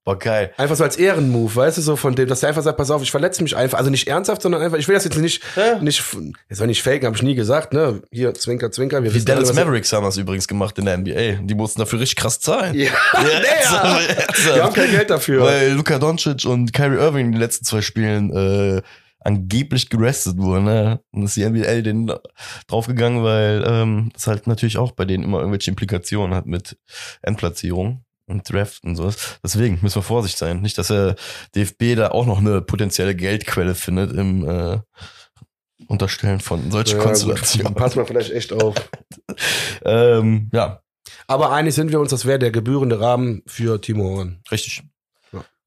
Speaker 2: War geil.
Speaker 1: Einfach so als Ehrenmove, weißt du, so von dem, dass der einfach sagt, pass auf, ich verletze mich einfach. Also nicht ernsthaft, sondern einfach, ich will das jetzt nicht, nicht, jetzt soll nicht faken, habe ich nie gesagt, ne? Hier, Zwinker, Zwinker. Wir
Speaker 2: Die Dallas Mavericks haben das übrigens gemacht in der NBA. Die mussten dafür richtig krass zahlen.
Speaker 1: Ja,
Speaker 2: Ja,
Speaker 1: ja. Wir haben kein Geld dafür.
Speaker 2: Weil Luka Doncic und Kyrie Irving in den letzten zwei Spielen äh, angeblich gerestet wurde, ne? Und ist die NBL den draufgegangen, weil ähm, das halt natürlich auch bei denen immer irgendwelche Implikationen hat mit Endplatzierung und Draft und sowas. Deswegen müssen wir vorsichtig sein. Nicht, dass der DFB da auch noch eine potenzielle Geldquelle findet im äh, Unterstellen von solchen
Speaker 1: Ja,
Speaker 2: Konstellationen.
Speaker 1: gut, Pass mal vielleicht echt auf.
Speaker 2: ähm, ja,
Speaker 1: Aber einig sind wir uns, das wäre der gebührende Rahmen für Timo Horn.
Speaker 2: richtig.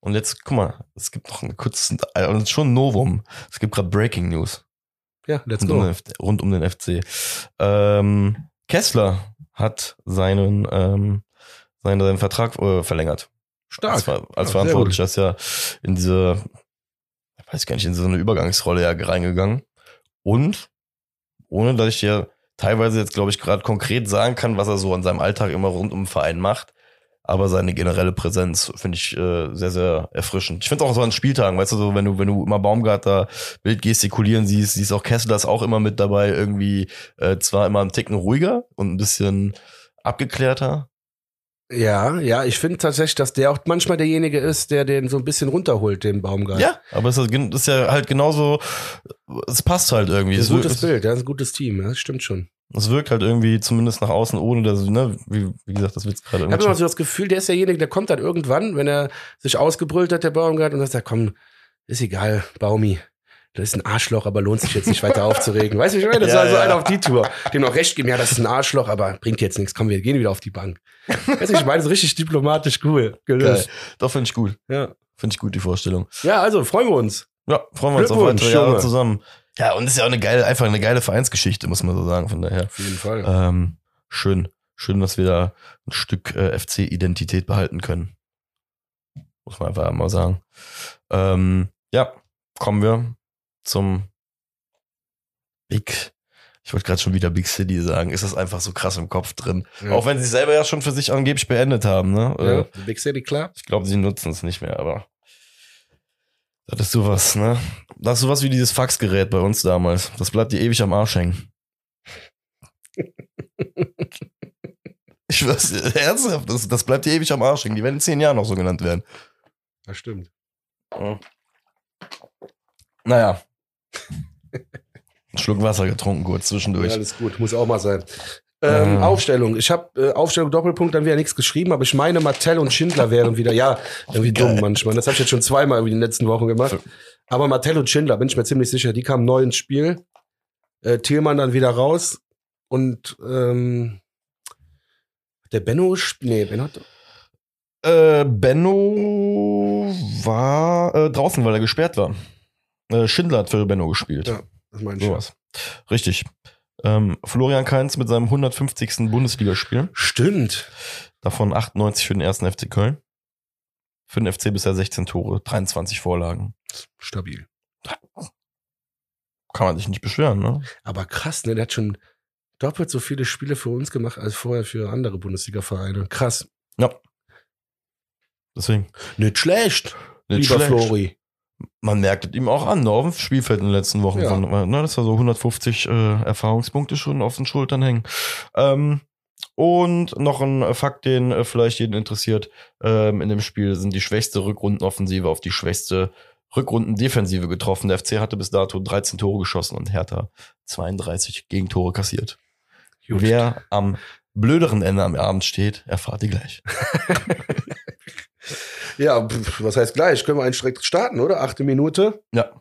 Speaker 2: Und jetzt, guck mal, es gibt noch einen kurzen, also schon ein Novum. Es gibt gerade Breaking News.
Speaker 1: Ja, let's
Speaker 2: rund um,
Speaker 1: go.
Speaker 2: den, F- rund um den FC. Ähm, Kessler hat seinen, ähm, seinen, seinen Vertrag äh, verlängert.
Speaker 1: Stark.
Speaker 2: Als, als
Speaker 1: Ja,
Speaker 2: Verantwortlicher ist ja in diese, ich weiß gar nicht, in so eine Übergangsrolle ja reingegangen. Und ohne dass ich dir teilweise jetzt, glaube ich, gerade konkret sagen kann, was er so an seinem Alltag immer rund um den Verein macht. Aber seine generelle Präsenz finde ich äh, sehr, sehr erfrischend. Ich finde auch so an Spieltagen, weißt du, so wenn du, wenn du immer Baumgarter wild gestikulieren siehst, siehst auch Kessler ist auch immer mit dabei, irgendwie äh, zwar immer einen Ticken ruhiger und ein bisschen abgeklärter.
Speaker 1: Ja, ja, ich finde tatsächlich, dass der auch manchmal derjenige ist, der den so ein bisschen runterholt, den Baumgart.
Speaker 2: Ja, aber es ist, ja halt genauso, es passt halt irgendwie.
Speaker 1: Das ist ein
Speaker 2: Es,
Speaker 1: gutes Bild, ja, das ist ein gutes Team, ja, das stimmt schon.
Speaker 2: es wirkt halt irgendwie zumindest nach außen, ohne dass, ne, wie, wie gesagt, das wird gerade
Speaker 1: Ich habe immer
Speaker 2: irgendwie.
Speaker 1: so das Gefühl, der ist derjenige, der kommt dann irgendwann, wenn er sich ausgebrüllt hat, der Baumgart, und dann sagt, komm, ist egal, Baumi. Das ist ein Arschloch, aber lohnt sich jetzt nicht weiter aufzuregen. Weißt du, ich meine, das
Speaker 2: Ja,
Speaker 1: war so
Speaker 2: ja.
Speaker 1: einer auf die Tour. Dem noch recht geben, ja, das ist ein Arschloch, aber bringt jetzt nichts. Komm, wir gehen wieder auf die Bank. Weißt du, ich meine, das ist richtig diplomatisch cool
Speaker 2: Geil.
Speaker 1: gelöst.
Speaker 2: Doch, finde ich gut.
Speaker 1: Ja.
Speaker 2: Finde ich gut, die Vorstellung.
Speaker 1: ja, also freuen wir uns.
Speaker 2: Ja, freuen wir uns auf weitere Jahre zusammen. Ja, und ist ja auch eine geile, einfach eine geile Vereinsgeschichte, muss man so sagen, von daher.
Speaker 1: Auf jeden Fall.
Speaker 2: Ähm, schön, schön, dass wir da ein Stück äh, FC-Identität behalten können. Muss man einfach mal sagen. Ähm, ja, kommen wir zum Big. Ich wollte gerade schon wieder Big City sagen. Ist das einfach so krass im Kopf drin?
Speaker 1: Ja.
Speaker 2: Auch wenn sie es selber ja schon für sich angeblich beendet haben. Ne?
Speaker 1: ja,
Speaker 2: Äh,
Speaker 1: Big City klar.
Speaker 2: ich glaube, sie nutzen es nicht mehr, aber das ist sowas, ne? Das ist sowas wie dieses Faxgerät bei uns damals. Das bleibt dir ewig am Arsch hängen. Ich weiß, ernsthaft, das, das bleibt dir ewig am Arsch hängen. Die werden in zehn Jahren noch so genannt werden.
Speaker 1: Das stimmt.
Speaker 2: Naja. Ein Schluck Wasser getrunken kurz zwischendurch.
Speaker 1: Ja, alles gut, muss auch mal sein. Ähm,
Speaker 2: Ähm.
Speaker 1: Aufstellung. Ich habe äh, Aufstellung Doppelpunkt, dann wieder nichts geschrieben, aber ich meine, Martell und Schindler wären wieder, ja, irgendwie
Speaker 2: Geil.
Speaker 1: dumm manchmal. Das habe ich jetzt schon zweimal in den letzten Wochen gemacht. Aber Martell und Schindler, bin ich mir ziemlich sicher, die kamen neu ins Spiel. Äh, Thielmann dann wieder raus. Und ähm, der Benno, nee, Benno hat,
Speaker 2: Äh, Benno war äh, draußen, weil er gesperrt war. Äh, Schindler hat für Benno gespielt.
Speaker 1: Ja, das meine ich.
Speaker 2: So
Speaker 1: ja.
Speaker 2: was. Richtig. Ähm, Florian Kainz mit seinem 150. Bundesligaspiel.
Speaker 1: Stimmt.
Speaker 2: Davon 98 für den ersten FC Köln. Für den FC bisher 16 Tore, 23 Vorlagen.
Speaker 1: Stabil.
Speaker 2: Kann man sich nicht beschweren, ne?
Speaker 1: Aber krass, ne? Der hat schon doppelt so viele Spiele für uns gemacht als vorher für andere Bundesliga-Vereine. Krass.
Speaker 2: Ja. Deswegen.
Speaker 1: Nicht schlecht,
Speaker 2: Nicht
Speaker 1: lieber
Speaker 2: schlecht.
Speaker 1: Flori.
Speaker 2: Man merkt es ihm auch an, ne, auf dem Spielfeld in den letzten Wochen.
Speaker 1: Ja.
Speaker 2: Von, ne, das war so 150 äh, Erfahrungspunkte schon auf den Schultern hängen. Ähm, und noch ein Fakt, den äh, vielleicht jeden interessiert, ähm, in dem Spiel sind die schwächste Rückrundenoffensive auf die schwächste Rückrundendefensive getroffen. Der FC hatte bis dato 13 Tore geschossen und Hertha 32 Gegentore kassiert.
Speaker 1: Gut.
Speaker 2: Wer am blöderen Ende am Abend steht, erfahrt ihr gleich.
Speaker 1: Ja, pf, was heißt gleich? Können wir einen direkt starten, oder? Achte Minute.
Speaker 2: Ja.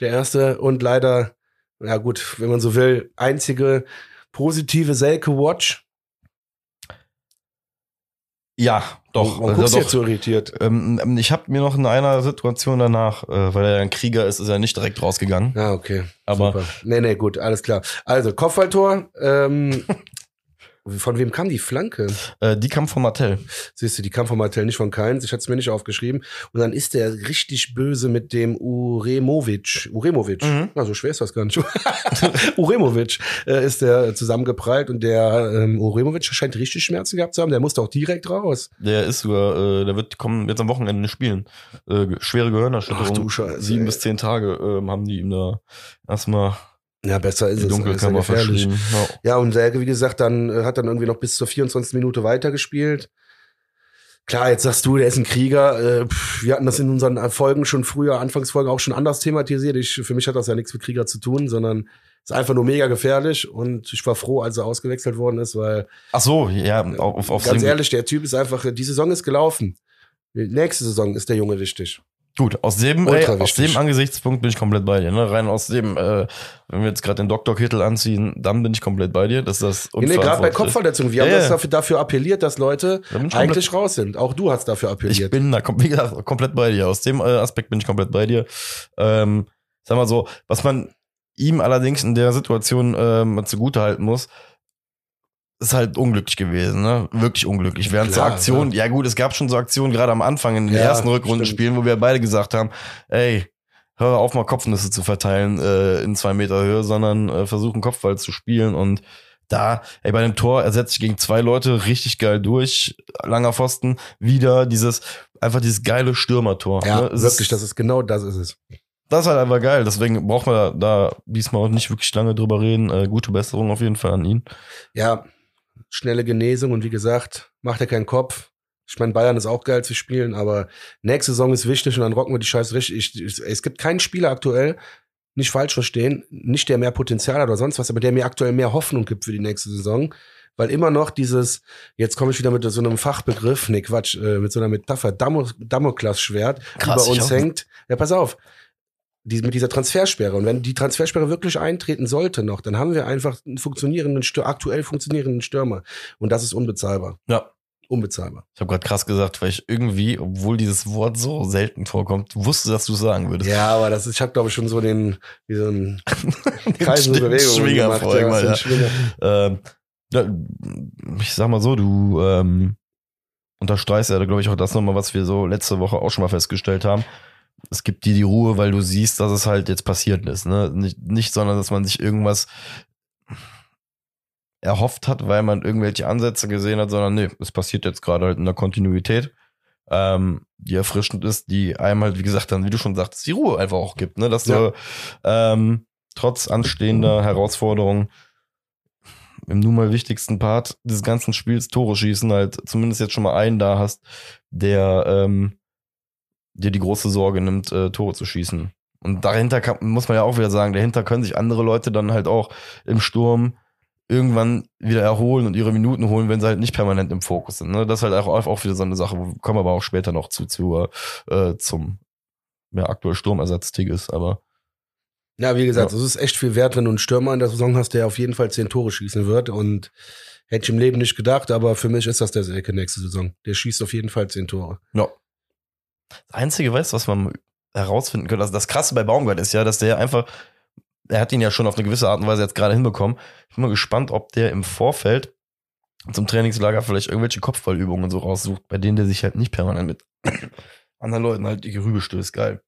Speaker 1: Der erste und leider, ja gut, wenn man so will, einzige positive Selke Watch.
Speaker 2: Ja, doch. Also
Speaker 1: guckst du
Speaker 2: doch.
Speaker 1: jetzt so irritiert?
Speaker 2: Ähm, ich habe mir noch in einer Situation danach, äh, weil er ein Krieger ist, ist er nicht direkt rausgegangen.
Speaker 1: Ja, okay.
Speaker 2: Aber
Speaker 1: Super. Nee, nee, gut, alles klar. Also, Kopfballtor. Ähm, von wem kam die Flanke?
Speaker 2: äh, die kam von Martell.
Speaker 1: Siehst du, die kam von Martell, nicht von Keins. Ich hatte es mir nicht aufgeschrieben. Und dann ist der richtig böse mit dem Uremovic. Uremovic.
Speaker 2: Mhm.
Speaker 1: Ja, so schwer ist das gar nicht. Uremovic äh, ist der zusammengeprallt und der ähm, Uremovic scheint richtig Schmerzen gehabt zu haben. Der musste auch direkt raus.
Speaker 2: Der ist sogar, äh, der wird kommen jetzt am Wochenende spielen. Äh, schwere
Speaker 1: Ach du
Speaker 2: Gehirnerschütterung.
Speaker 1: Scheiße.
Speaker 2: Sieben
Speaker 1: ey.
Speaker 2: bis zehn Tage ähm, haben die ihm da erstmal
Speaker 1: Ja, besser ist
Speaker 2: die
Speaker 1: es.
Speaker 2: Dunkelkammer
Speaker 1: ist ja
Speaker 2: verschrieben. Ja.
Speaker 1: Ja, und Selke, wie gesagt, dann äh, hat dann irgendwie noch bis zur 24. Minute weitergespielt. Klar, jetzt sagst du, der ist ein Krieger. Äh, wir hatten das in unseren Folgen schon früher, Anfangsfolgen auch schon anders thematisiert. Ich, für mich hat das ja nichts mit Krieger zu tun, sondern ist einfach nur mega gefährlich. Und ich war froh, als er ausgewechselt worden ist, weil
Speaker 2: Ach so, ja, auf, auf
Speaker 1: ganz ehrlich, der Typ ist einfach, die Saison ist gelaufen. Nächste Saison ist der Junge wichtig.
Speaker 2: Gut, aus dem, ey, aus dem Angesichtspunkt bin ich komplett bei dir. Ne? Rein aus dem, äh, wenn wir jetzt gerade den Doktorkittel anziehen, dann bin ich komplett bei dir. Das ist das
Speaker 1: Nee, nee, gerade bei. Kopfverletzungen. Wir
Speaker 2: Ja,
Speaker 1: haben
Speaker 2: ja.
Speaker 1: das dafür, dafür appelliert, dass Leute
Speaker 2: ich
Speaker 1: eigentlich raus sind. Auch du hast dafür
Speaker 2: Ich
Speaker 1: appelliert.
Speaker 2: bin da wie gesagt, komplett bei dir. Aus dem äh, Aspekt bin ich komplett bei dir. Ähm, sag mal so, was man ihm allerdings in der Situation ähm, zugute halten muss, ist halt unglücklich gewesen, ne? Wirklich unglücklich. Während so
Speaker 1: Klar,
Speaker 2: Aktionen, ja gut, es gab schon so Aktionen gerade am Anfang in den
Speaker 1: Ja,
Speaker 2: ersten Rückrundenspielen, wo wir beide gesagt haben, ey, hör auf mal Kopfnüsse zu verteilen äh, in zwei Meter Höhe, sondern äh, versuchen Kopfball zu spielen und da, ey, bei dem Tor ersetzt sich gegen zwei Leute richtig geil durch, langer Pfosten, wieder dieses, einfach dieses geile Stürmertor.
Speaker 1: ja,
Speaker 2: ne?
Speaker 1: Wirklich,
Speaker 2: ist,
Speaker 1: das ist genau das ist es.
Speaker 2: das ist halt einfach geil, deswegen braucht man da, da diesmal auch nicht wirklich lange drüber reden. Äh, gute Besserung auf jeden Fall an ihn.
Speaker 1: Ja, schnelle Genesung und wie gesagt, macht er keinen Kopf. Ich meine, Bayern ist auch geil zu spielen, aber nächste Saison ist wichtig und dann rocken wir die Scheiße richtig. Ich, ich, es gibt keinen Spieler aktuell, nicht falsch verstehen, nicht der mehr Potenzial hat oder sonst was, aber der mir aktuell mehr Hoffnung gibt für die nächste Saison. Weil immer noch dieses, jetzt komme ich wieder mit so einem Fachbegriff, nee, Quatsch, äh, mit so einer Metapher, Damo- Damoklesschwert
Speaker 2: Krass,
Speaker 1: über uns hängt. Ja, pass auf. Die, mit dieser Transfersperre. Und wenn die Transfersperre wirklich eintreten sollte noch, dann haben wir einfach einen funktionierenden, aktuell funktionierenden Stürmer. Und das ist unbezahlbar.
Speaker 2: Ja.
Speaker 1: Unbezahlbar.
Speaker 2: Ich habe gerade krass gesagt, weil ich irgendwie, obwohl dieses Wort so selten vorkommt, wusste, dass du es sagen würdest.
Speaker 1: Ja, aber das ist, ich habe glaube ich schon so den, einen Kreis und
Speaker 2: Schwinger
Speaker 1: gemacht. so einen
Speaker 2: ja.
Speaker 1: Schwinger.
Speaker 2: Ähm, ja, ich sag mal so, du ähm, unterstreichst ja, glaube ich, auch das nochmal, was wir so letzte Woche auch schon mal festgestellt haben. Es gibt dir die Ruhe, weil du siehst, dass es halt jetzt passiert ist. Ne? Nicht, nicht, sondern dass man sich irgendwas erhofft hat, weil man irgendwelche Ansätze gesehen hat, sondern nee, es passiert jetzt gerade halt in der Kontinuität, ähm, die erfrischend ist, die einem halt, wie gesagt, dann, wie du schon sagtest, die Ruhe einfach auch gibt, ne? Dass du ähm, trotz anstehender Herausforderungen im nun mal wichtigsten Part des ganzen Spiels Tore schießen, halt zumindest jetzt schon mal einen da hast, der ähm, dir die große Sorge nimmt, äh, Tore zu schießen. Und dahinter kann, muss man ja auch wieder sagen, dahinter können sich andere Leute dann halt auch im Sturm irgendwann wieder erholen und ihre Minuten holen, wenn sie halt nicht permanent im Fokus sind. Ne? Das ist halt auch, auch wieder so eine Sache, wo- kommen wir aber auch später noch zu, zu äh, zum ja, aktuell Sturmersatz Tigges, aber
Speaker 1: Ja, wie gesagt,
Speaker 2: Ja.
Speaker 1: es ist echt viel wert, wenn du einen Stürmer in der Saison hast, der auf jeden Fall zehn Tore schießen wird. Und hätte ich im Leben nicht gedacht, aber für mich ist das der Selke nächste Saison. Der schießt auf jeden Fall zehn Tore.
Speaker 2: Ja. Das Einzige, weißt du, was man herausfinden könnte, also das Krasse bei Baumgart ist ja, dass der einfach, er hat ihn ja schon auf eine gewisse Art und Weise jetzt gerade hinbekommen. Ich bin mal gespannt, ob der im Vorfeld zum Trainingslager vielleicht irgendwelche Kopfballübungen so raussucht, bei denen der sich halt nicht permanent mit anderen Leuten halt die Gerübe stößt. Geil.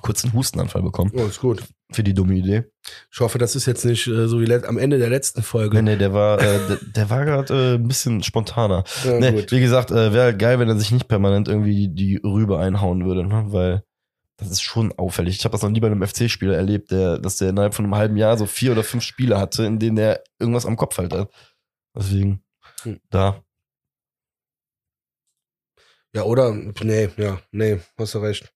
Speaker 2: Kurz einen Hustenanfall bekommen
Speaker 1: Oh, ist gut.
Speaker 2: für die dumme Idee.
Speaker 1: Ich hoffe, das ist jetzt nicht äh, so wie am Ende der letzten Folge.
Speaker 2: Nee, nee, der war, äh, der, der war gerade äh, ein bisschen spontaner.
Speaker 1: Ja,
Speaker 2: nee,
Speaker 1: gut.
Speaker 2: wie gesagt, äh, wäre halt geil, wenn er sich nicht permanent irgendwie die Rübe einhauen würde, ne? weil das ist schon auffällig. Ich habe das noch nie bei einem FC-Spieler erlebt, der, dass der innerhalb von einem halben Jahr so vier oder fünf Spiele hatte, in denen er irgendwas am Kopf halt hat. Deswegen,
Speaker 1: Hm.
Speaker 2: da.
Speaker 1: Ja, oder? Nee, ja, nee, hast du recht.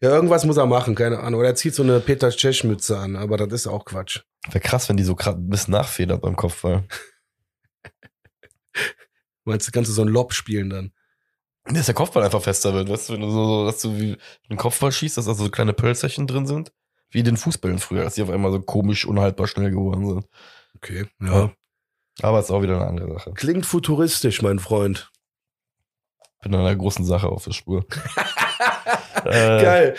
Speaker 1: Ja, irgendwas muss er machen, keine Ahnung. Oder er zieht so eine Peter Cech-Mütze an, aber das ist auch Quatsch.
Speaker 2: Wäre krass, wenn die so gerade ein bisschen nachfedert beim Kopfball.
Speaker 1: Meinst du, kannst du so ein Lob spielen dann?
Speaker 2: Dass der Kopfball einfach fester wird, weißt du, wenn du so, dass du wie einen Kopfball schießt, dass da so kleine Pölzerchen drin sind, wie in den Fußbällen früher, dass die auf einmal so komisch unhaltbar schnell geworden sind.
Speaker 1: Okay,
Speaker 2: Ja.
Speaker 1: ja.
Speaker 2: Aber ist auch wieder eine andere Sache.
Speaker 1: Klingt futuristisch, mein Freund.
Speaker 2: Bin einer großen Sache auf der Spur. äh,
Speaker 1: Geil.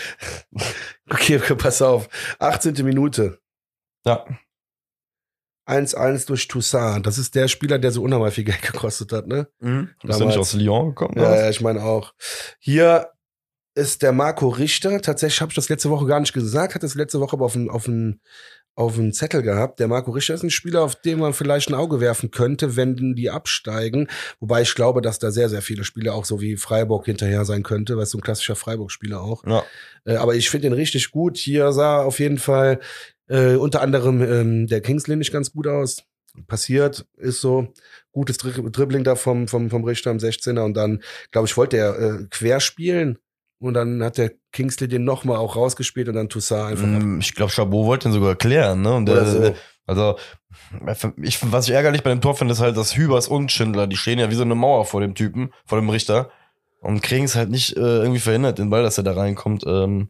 Speaker 1: Okay, pass auf. 18. Minute.
Speaker 2: Ja,
Speaker 1: 1-1 durch Toussaint. Das ist der Spieler, der so unheimlich viel Geld gekostet hat, ne?
Speaker 2: Bist du
Speaker 1: Damals.
Speaker 2: nicht aus Lyon gekommen?
Speaker 1: Ja, ja, ich meine auch. Hier ist der Marco Richter. Tatsächlich habe ich das letzte Woche gar nicht gesagt, hat das letzte Woche aber auf dem auf dem auf dem Zettel gehabt. Der Marco Richter ist ein Spieler, auf den man vielleicht ein Auge werfen könnte, wenn die absteigen. Wobei ich glaube, dass da sehr, sehr viele Spieler auch so wie Freiburg hinterher sein könnte, weil es so ein klassischer Freiburg-Spieler auch.
Speaker 2: Ja.
Speaker 1: Äh, aber ich finde ihn richtig gut. Hier sah auf jeden Fall äh, unter anderem ähm, der Kingsley nicht ganz gut aus. passiert, ist so. Gutes Dri Dribbling da vom, vom, vom Richter am 16er und dann, glaube ich, wollte er äh, querspielen und dann hat der Kingsley den nochmal auch rausgespielt und dann Toussaint einfach.
Speaker 2: Mm, Ich glaube, Chabot wollte ihn sogar klären, ne? Und der,
Speaker 1: so.
Speaker 2: Also, ich, was ich ärgerlich bei dem Tor finde, ist halt, dass Hübers und Schindler, die stehen ja wie so eine Mauer vor dem Typen, vor dem Richter und kriegen es halt nicht äh, irgendwie verhindert, den Ball, dass er da reinkommt. Ähm,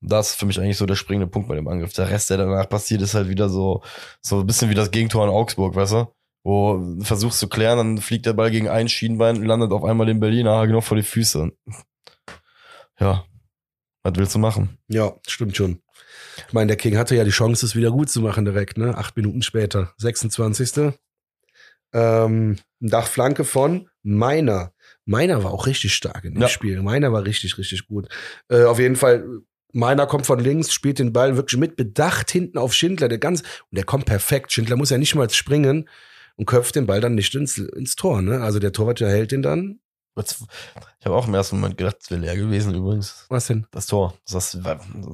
Speaker 2: das ist für mich eigentlich so der springende Punkt bei dem Angriff. Der Rest, der danach passiert, ist halt wieder so, so ein bisschen wie das Gegentor in Augsburg, weißt du? Wo du versuchst zu klären, dann fliegt der Ball gegen ein Schienbein, landet auf einmal den Berliner genau vor die Füße. Ja, was willst du machen?
Speaker 1: Ja, stimmt schon. Ich meine, der King hatte ja die Chance, es wieder gut zu machen direkt, ne? Acht Minuten später, 26. Ähm, Dachflanke von Meiner. Meiner war auch richtig stark in dem
Speaker 2: Ja.
Speaker 1: Spiel. Meiner war richtig, richtig gut. Äh, auf jeden Fall, Meiner kommt von links, spielt den Ball wirklich mit Bedacht hinten auf Schindler. Der ganz, und der kommt perfekt. Schindler muss ja nicht mal springen und köpft den Ball dann nicht ins, ins Tor, ne? Also der Torwart hält den dann.
Speaker 2: Ich habe auch im ersten Moment gedacht, es wäre leer gewesen übrigens.
Speaker 1: Was denn?
Speaker 2: Das Tor. Das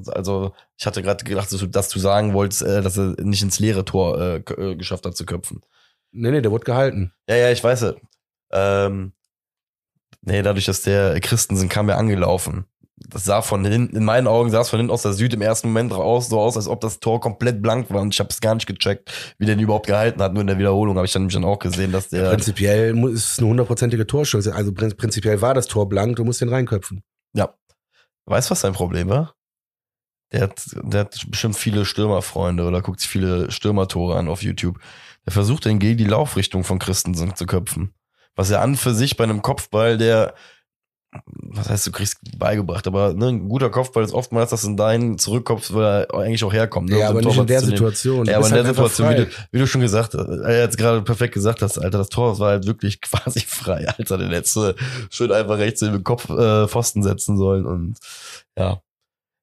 Speaker 2: also ich hatte gerade gedacht, dass du, dass du sagen wolltest, äh, dass er nicht ins leere Tor äh, äh, geschafft hat zu köpfen.
Speaker 1: Nee, nee, der wurde gehalten.
Speaker 2: Ja, ja, ich weiß es. Ähm, nee, dadurch, dass der Christensen kam ja angelaufen. Das sah von hinten, in meinen Augen sah es von hinten aus der Süd im ersten Moment aus, so aus, als ob das Tor komplett blank war und ich habe es gar nicht gecheckt, wie der ihn überhaupt gehalten hat. Nur in der Wiederholung habe ich dann nämlich dann auch gesehen, dass der.
Speaker 1: Prinzipiell mu- ist es eine hundertprozentige Torchance. Also prin- prinzipiell war das Tor blank, du musst den reinköpfen.
Speaker 2: Ja. Weißt du, was sein Problem war? Der hat, der hat bestimmt viele Stürmerfreunde oder guckt sich viele Stürmertore an auf YouTube. Der versucht dann gegen die Laufrichtung von Christensen zu köpfen. Was er an für sich bei einem Kopfball, der, was heißt, du kriegst beigebracht, aber ne, ein guter Kopfball ist oftmals, dass du in deinen zurückkommst, weil er eigentlich auch herkommt. Ne,
Speaker 1: ja, aber nicht in der. Situation.
Speaker 2: Ja, aber in der
Speaker 1: halt einfach
Speaker 2: Situation, wie du, wie du schon gesagt hast, äh, jetzt gerade perfekt gesagt hast, Alter, das Tor war halt wirklich quasi frei, Alter, den hättest du schön einfach rechts in den Kopf äh, Pfosten setzen sollen und ja.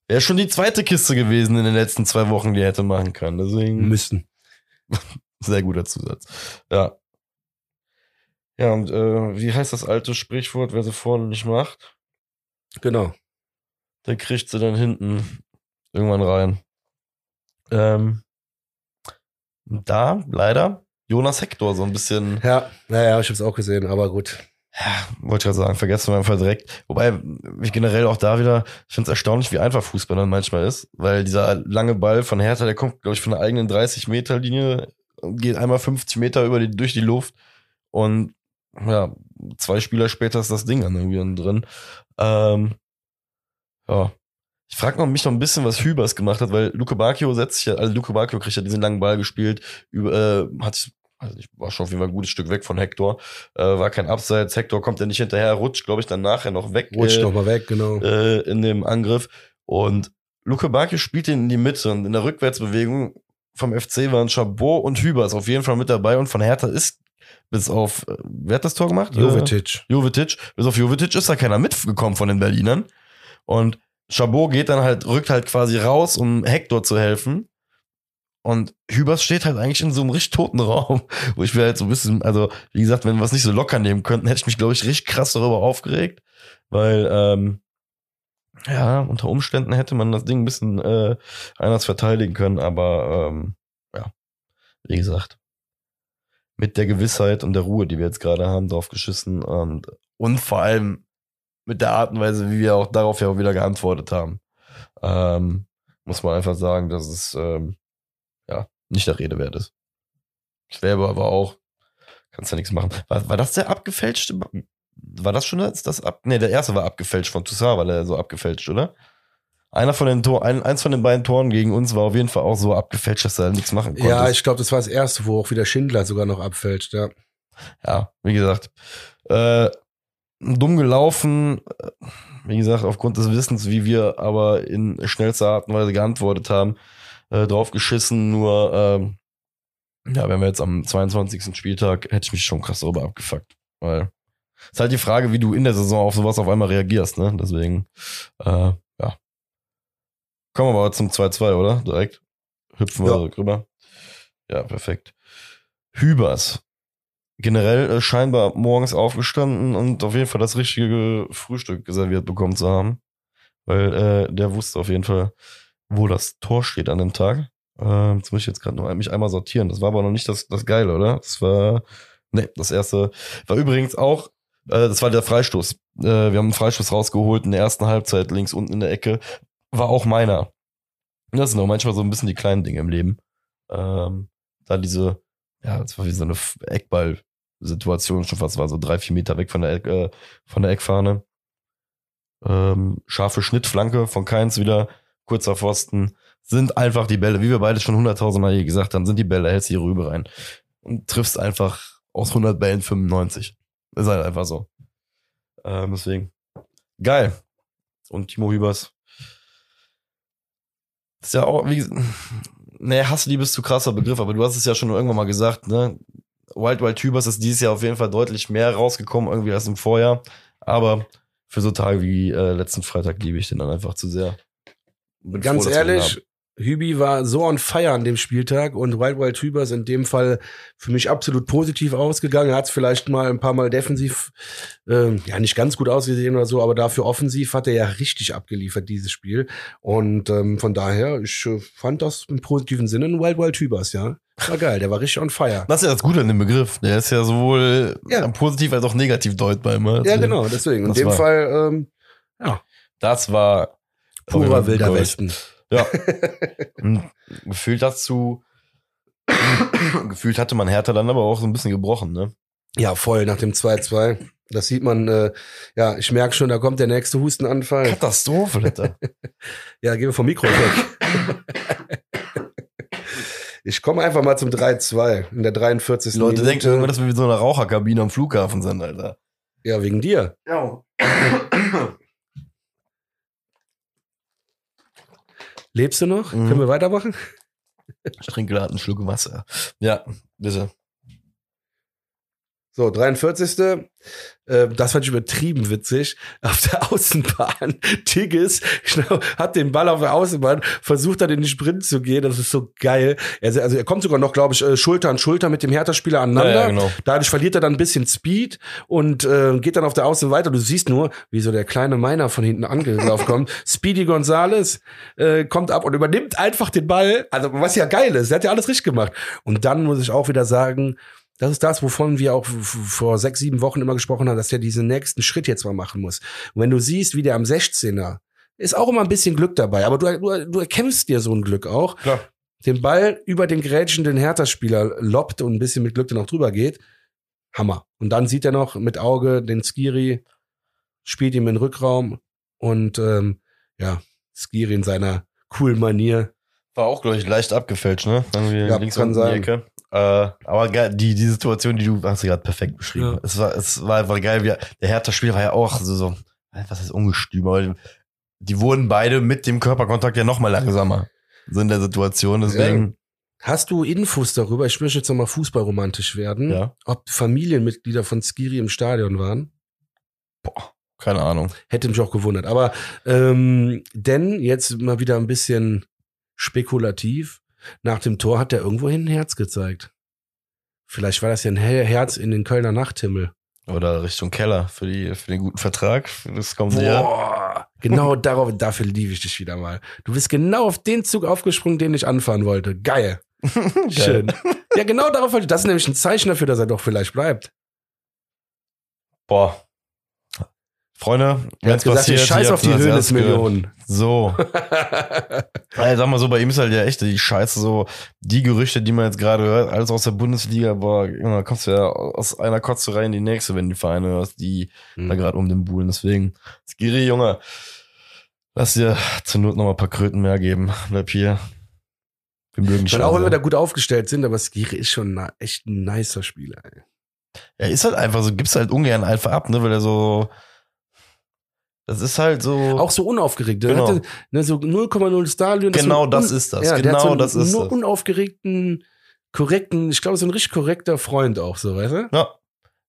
Speaker 2: Wäre schon die zweite Kiste gewesen in den letzten zwei Wochen, die er hätte machen können. Deswegen
Speaker 1: müssen.
Speaker 2: sehr guter Zusatz. Ja. Ja, und äh, wie heißt das alte Sprichwort, wer sie vorne nicht macht,
Speaker 1: Genau.
Speaker 2: der kriegt sie dann hinten irgendwann rein. Ähm, da leider Jonas Hector so ein bisschen
Speaker 1: Ja, naja, ich hab's auch gesehen, aber gut.
Speaker 2: Ja, wollte ich gerade sagen, vergessen wir einfach direkt. Wobei, ich generell auch da wieder, ich finde es erstaunlich, wie einfach Fußball dann manchmal ist, weil dieser lange Ball von Hertha, der kommt, glaube ich, von der eigenen 30-Meter-Linie, geht einmal 50 Meter über die, durch die Luft und ja, zwei Spieler später ist das Ding dann irgendwie drin. Ähm, ja. Ich frage noch mich noch ein bisschen, was Hübers gemacht hat, weil Luke Bacchio setzt sich ja, also Luke Bacchio kriegt ja diesen langen Ball gespielt, über, äh, hat, also ich war schon auf jeden Fall ein gutes Stück weg von Hector, äh, war kein Abseits, Hector kommt ja nicht hinterher, rutscht, glaube ich, dann nachher noch weg
Speaker 1: Rutscht
Speaker 2: äh,
Speaker 1: noch mal weg, genau.
Speaker 2: äh, in dem Angriff und Luke Bacchio spielt ihn in die Mitte und in der Rückwärtsbewegung vom FC waren Chabot und Hübers auf jeden Fall mit dabei und von Hertha ist bis auf, äh, wer hat das Tor gemacht? Äh,
Speaker 1: Jovetic.
Speaker 2: Jovetic. Bis auf Jovetic ist da keiner mitgekommen von den Berlinern. Und Chabot geht dann halt, rückt halt quasi raus, um Hector zu helfen. Und Hübers steht halt eigentlich in so einem richtig toten Raum, wo ich mir halt so ein bisschen, also wie gesagt, wenn wir es nicht so locker nehmen könnten, hätte ich mich, glaube ich, richtig krass darüber aufgeregt. Weil, ähm, ja, unter Umständen hätte man das Ding ein bisschen äh, anders verteidigen können, aber ähm, ja, wie gesagt, mit der Gewissheit und der Ruhe, die wir jetzt gerade haben, drauf geschissen und, und vor allem mit der Art und Weise, wie wir auch darauf ja auch wieder geantwortet haben, ähm, muss man einfach sagen, dass es ähm, ja nicht der Rede wert ist. Schwäbe aber auch, kannst ja nichts machen. War, war das der abgefälschte? War das schon das, das ab? Nee, der erste war abgefälscht von Toussaint, weil er so abgefälscht, oder? Einer von den Tor, ein, eins von den beiden Toren gegen uns war auf jeden Fall auch so abgefälscht, dass er nichts machen konnte.
Speaker 1: Ja, ich glaube, das war das erste, wo auch wieder Schindler sogar noch abfälscht, ja.
Speaker 2: ja, wie gesagt, äh, dumm gelaufen, äh, wie gesagt, aufgrund des Wissens, wie wir aber in schnellster Art und Weise geantwortet haben, äh, drauf geschissen, nur, ähm, ja, wenn wir jetzt am 22. Spieltag, hätte ich mich schon krass darüber abgefuckt, weil ist halt die Frage, wie du in der Saison auf sowas auf einmal reagierst, ne, deswegen, äh. Kommen wir aber zum 2-2, oder? Direkt. Hüpfen wir
Speaker 1: Ja.
Speaker 2: rüber. Ja, perfekt. Hübers generell äh, scheinbar morgens aufgestanden und auf jeden Fall das richtige Frühstück serviert bekommen zu haben. Weil äh, der wusste auf jeden Fall, wo das Tor steht an dem Tag. Ähm, jetzt muss ich jetzt gerade noch mich einmal sortieren. Das war aber noch nicht das, das Geile, oder? Das war, nee, das erste war übrigens auch, äh, das war der Freistoß. Äh, wir haben einen Freistoß rausgeholt in der ersten Halbzeit, links unten in der Ecke. War auch meiner. Das sind auch manchmal so ein bisschen die kleinen Dinge im Leben. Ähm, da diese, ja, das war wie so eine Eckball-Situation, schon fast war so drei, vier Meter weg von der, Eck, äh, von der Eckfahne. Ähm, scharfe Schnittflanke von Keins wieder, kurzer Pfosten. Sind einfach die Bälle, wie wir beide schon hunderttausendmal hier gesagt haben, sind die Bälle, hältst die Rübe rein und triffst einfach aus 100 Bällen 95. Ist halt einfach so. Ähm, deswegen. Geil. Und Timo Hübers. Ist ja auch, wie, nee, Hassliebe ist zu krasser Begriff, aber du hast es ja schon irgendwann mal gesagt, ne? Wild Wild Hübers ist dieses Jahr auf jeden Fall deutlich mehr rausgekommen, irgendwie als im Vorjahr. Aber für so Tage wie äh, letzten Freitag liebe ich den dann einfach zu sehr.
Speaker 1: Bin Ganz froh, ehrlich, Hübi war so on fire an dem Spieltag und Wild Wild Hüber ist in dem Fall für mich absolut positiv ausgegangen. Er hat es vielleicht mal ein paar Mal defensiv, äh, ja nicht ganz gut ausgesehen oder so, aber dafür offensiv hat er ja richtig abgeliefert, dieses Spiel. Und ähm, von daher, ich äh, fand das im positiven Sinne ein Wild Wild Hübers, ja. War geil, der war richtig on fire.
Speaker 2: Das ist ja das Gute an dem Begriff. Der ist ja sowohl ja. positiv als auch negativ deutbar immer.
Speaker 1: Ja, genau, deswegen. In dem war, Fall, ähm, ja.
Speaker 2: Das war
Speaker 1: purer wilder. Westen.
Speaker 2: Ja. gefühlt dazu, gefühlt hatte man Hertha dann aber auch so ein bisschen gebrochen, ne?
Speaker 1: Ja, voll nach dem 2-2. Das sieht man, äh, ja, ich merke schon, da kommt der nächste Hustenanfall.
Speaker 2: Katastrophe, Alter.
Speaker 1: ja, gehen wir vom Mikro weg. ich komme einfach mal zum 3-2 in der 43.
Speaker 2: Die Leute Minute. denken immer, dass wir wie so eine Raucherkabine am Flughafen sind, Alter.
Speaker 1: Ja, wegen dir.
Speaker 2: Ja.
Speaker 1: Lebst du noch? Mhm. Können wir weitermachen?
Speaker 2: Ich trinke gerade einen Schluck Wasser. Ja, bitte.
Speaker 1: So, 43. Äh, das fand ich übertrieben witzig. Auf der Außenbahn, Tigges hat den Ball auf der Außenbahn, versucht dann in den Sprint zu gehen. Das ist so geil. Also, also er kommt sogar noch, glaube ich, äh, Schulter an Schulter mit dem Hertha-Spieler aneinander. Ja, ja, genau. Dadurch verliert er dann ein bisschen Speed und äh, geht dann auf der Außen weiter. Du siehst nur, wie so der kleine Miner von hinten angelaufen kommt. Speedy Gonzales äh, kommt ab und übernimmt einfach den Ball. Also was ja geil ist. Er hat ja alles richtig gemacht. Und dann muss ich auch wieder sagen, das ist das, wovon wir auch vor sechs, sieben Wochen immer gesprochen haben, dass der diesen nächsten Schritt jetzt mal machen muss. Und wenn du siehst, wie der am 16er, ist auch immer ein bisschen Glück dabei, aber du, du, du erkämpfst dir so ein Glück auch.
Speaker 2: Klar.
Speaker 1: Den Ball über den grätschenden Hertha-Spieler loppt und ein bisschen mit Glück dann auch drüber geht. Hammer. Und dann sieht er noch mit Auge den Skiri, spielt ihm in den Rückraum und ähm, ja, Skiri in seiner coolen Manier.
Speaker 2: War auch, glaube ich, leicht abgefälscht, ne?
Speaker 1: Irgendwie ja, links kann sein. Die Ecke.
Speaker 2: Äh, aber geil, die, die Situation, die du hast gerade perfekt beschrieben. Ja. Es war, es war einfach geil. Wie, der Hertha-Spiel war ja auch so, so, was ist ungestüm, aber die, die wurden beide mit dem Körperkontakt ja noch mal langsamer. So in der Situation, deswegen. Ja.
Speaker 1: Hast du Infos darüber, ich möchte jetzt nochmal fußballromantisch werden,
Speaker 2: ja.
Speaker 1: ob Familienmitglieder von Skiri im Stadion waren?
Speaker 2: Boah, keine Ahnung.
Speaker 1: Hätte mich auch gewundert. Aber ähm, denn jetzt mal wieder ein bisschen spekulativ. Nach dem Tor hat er irgendwohin ein Herz gezeigt. Vielleicht war das ja ein Herz in den Kölner Nachthimmel.
Speaker 2: Oder Richtung Keller für, die, für den guten Vertrag. Das kommt
Speaker 1: Boah, genau darauf, dafür liebe ich dich wieder mal. Du bist genau auf den Zug aufgesprungen, den ich anfahren wollte. Geil. Schön. ja, genau darauf wollte ich. Das ist nämlich ein Zeichen dafür, dass er doch vielleicht bleibt.
Speaker 2: Boah, Freunde,
Speaker 1: hat gesagt, passiert, ich scheiß auf die Höhnesmillionen.
Speaker 2: So. also, sag mal so, bei ihm ist halt ja echt die Scheiße so, die Gerüchte, die man jetzt gerade hört, alles aus der Bundesliga, boah, da kommst du ja aus einer Kotze rein in die nächste, wenn die Vereine hörst, die mhm. da gerade um den Buhlen. Deswegen, Skiri, Junge, lass dir zur Not noch mal ein paar Kröten mehr geben. Bleib hier.
Speaker 1: Wir mögen dich. Auch wenn wir da gut aufgestellt sind, aber Skiri ist schon echt ein nicer Spieler, ey.
Speaker 2: Er ist halt einfach so, gibt's halt ungern einfach ab, ne, weil er so, das ist halt so.
Speaker 1: Auch so unaufgeregt. Der genau. hatte ne, so 0,0 Stadion.
Speaker 2: Genau das ist das. Ja, genau so das ist
Speaker 1: nur unaufgeregten, korrekten, ich glaube, so ein richtig korrekter Freund auch, so, weißt du?
Speaker 2: Ja.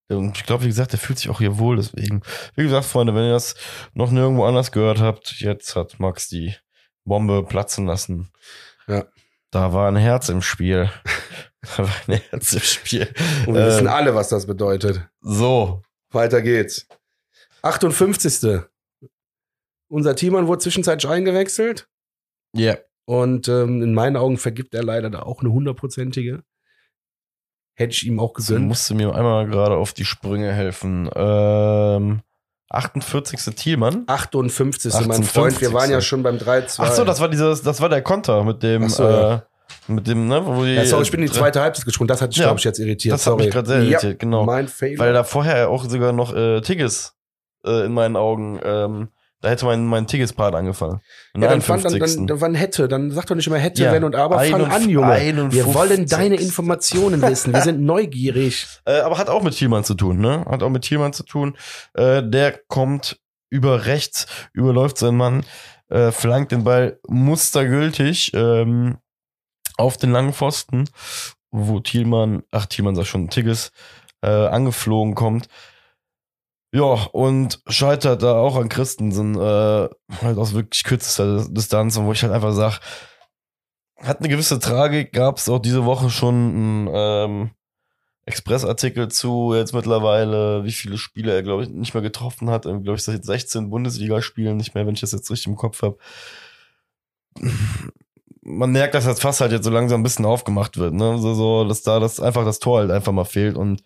Speaker 2: Und ich glaube, wie gesagt, der fühlt sich auch hier wohl, deswegen. Wie gesagt, Freunde, wenn ihr das noch nirgendwo anders gehört habt, jetzt hat Max die Bombe platzen lassen.
Speaker 1: Ja.
Speaker 2: Da war ein Herz im Spiel. da war ein Herz im Spiel.
Speaker 1: Und wir äh, wissen alle, was das bedeutet.
Speaker 2: So.
Speaker 1: Weiter geht's. 58. Unser Teammann wurde zwischenzeitlich eingewechselt.
Speaker 2: Ja. Yeah.
Speaker 1: Und ähm, in meinen Augen vergibt er leider da auch eine hundertprozentige. Hätte ich ihm auch
Speaker 2: Du
Speaker 1: gegönnt.
Speaker 2: musst du mir einmal gerade auf die Sprünge helfen. Ähm, 48. Thielmann.
Speaker 1: 58. mein
Speaker 2: 58.
Speaker 1: Freund. Wir waren ja schon beim 3-2.
Speaker 2: Ach so, das war dieses, das war der Konter mit dem,
Speaker 1: so, ja.
Speaker 2: äh, mit dem, ne, wo die.
Speaker 1: ja, sorry, ich bin in die zweite Halbzeit gesprungen. Das hat dich,
Speaker 2: Ja,
Speaker 1: glaube ich, jetzt irritiert.
Speaker 2: Das hat
Speaker 1: sorry.
Speaker 2: mich gerade sehr irritiert, genau.
Speaker 1: Mein Fehler.
Speaker 2: Weil da vorher auch sogar noch äh, Tigges äh, in meinen Augen, ähm, da hätte mein, mein Tigges-Part angefangen.
Speaker 1: Ja, dann, fand, dann,
Speaker 2: 51..
Speaker 1: dann, dann wann hätte. Dann sag doch nicht immer hätte,
Speaker 2: Ja,
Speaker 1: wenn und aber. Fang
Speaker 2: 51.
Speaker 1: an, Junge. Wir wollen
Speaker 2: 51.
Speaker 1: deine Informationen wissen. Wir sind neugierig.
Speaker 2: Äh, aber hat auch mit Thielmann zu tun, ne? Hat auch mit Thielmann zu tun. Äh, der kommt über rechts, überläuft seinen Mann, äh, flankt den Ball mustergültig ähm, auf den langen Pfosten, wo Thielmann, ach Thielmann sag schon, Tigges, äh, angeflogen kommt. Ja, und scheitert da auch an Christensen, äh, halt aus wirklich kürzester Distanz, wo ich halt einfach sag, hat eine gewisse Tragik, gab es auch diese Woche schon ein ähm, Expressartikel zu jetzt mittlerweile, wie viele Spiele er, glaube ich, nicht mehr getroffen hat. Glaube ich, seit 16 Bundesligaspielen nicht mehr, wenn ich das jetzt richtig im Kopf habe. Man merkt, dass das Fass halt jetzt so langsam ein bisschen aufgemacht wird, ne? So, so, dass da das einfach das Tor halt einfach mal fehlt. Und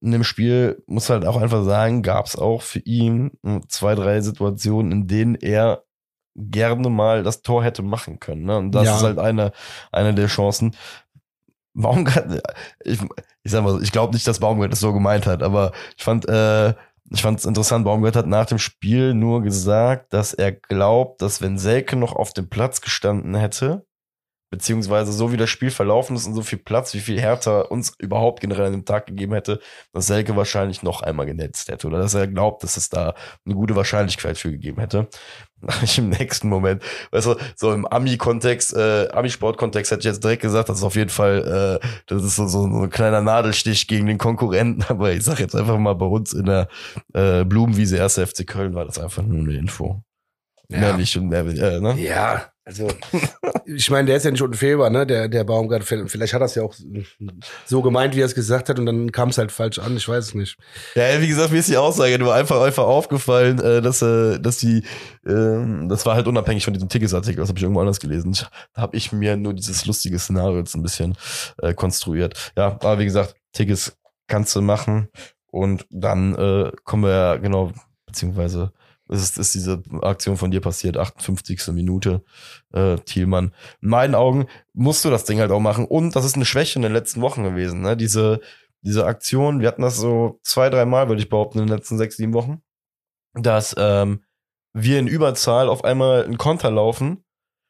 Speaker 2: in dem Spiel muss halt auch einfach sagen, gab es auch für ihn zwei, drei Situationen, in denen er gerne mal das Tor hätte machen können. Ne? Und das
Speaker 1: Ja.
Speaker 2: ist halt eine, eine der Chancen. Baumgart, ich, ich sag mal so, ich glaube nicht, dass Baumgart das so gemeint hat, aber ich fand, äh, ich fand es interessant, Baumgart hat nach dem Spiel nur gesagt, dass er glaubt, dass wenn Selke noch auf dem Platz gestanden hätte, beziehungsweise so wie das Spiel verlaufen ist und so viel Platz, wie viel Hertha uns überhaupt generell an dem Tag gegeben hätte, dass Selke wahrscheinlich noch einmal genetzt hätte oder dass er glaubt, dass es da eine gute Wahrscheinlichkeit für gegeben hätte. Ich im nächsten Moment, weißt du, so im Ami-Kontext, äh, Ami-Sport-Kontext hätte ich jetzt direkt gesagt, das ist auf jeden Fall, äh, das ist so, so, ein kleiner Nadelstich gegen den Konkurrenten, aber ich sag jetzt einfach mal, bei uns in der äh, Blumenwiese 1. FC Köln war das einfach nur eine Info. Mehr nicht und mehr, äh, ne?
Speaker 1: Ja, also ich meine, der ist ja nicht unfehlbar, ne? Der, der Baumgart. Vielleicht hat er es ja auch so gemeint, wie er es gesagt hat, und dann kam es halt falsch an. Ich weiß es nicht.
Speaker 2: Ja, wie gesagt, mir ist die Aussage nur einfach einfach aufgefallen, äh, dass äh, dass die äh, das war halt unabhängig von diesem Tickets-Artikel, das habe ich irgendwo anders gelesen. Da habe ich mir nur dieses lustige Szenario jetzt ein bisschen äh, konstruiert. Ja, aber wie gesagt, Tickets kannst du machen und dann kommen wir ja genau beziehungsweise ist, ist diese Aktion von dir passiert, 58. Minute, äh, Thielmann. In meinen Augen musst du das Ding halt auch machen. Und das ist eine Schwäche in den letzten Wochen gewesen. Ne? Diese, diese Aktion, wir hatten das so zwei, drei Mal, würde ich behaupten, in den letzten sechs, sieben Wochen, dass ähm, wir in Überzahl auf einmal einen Konter laufen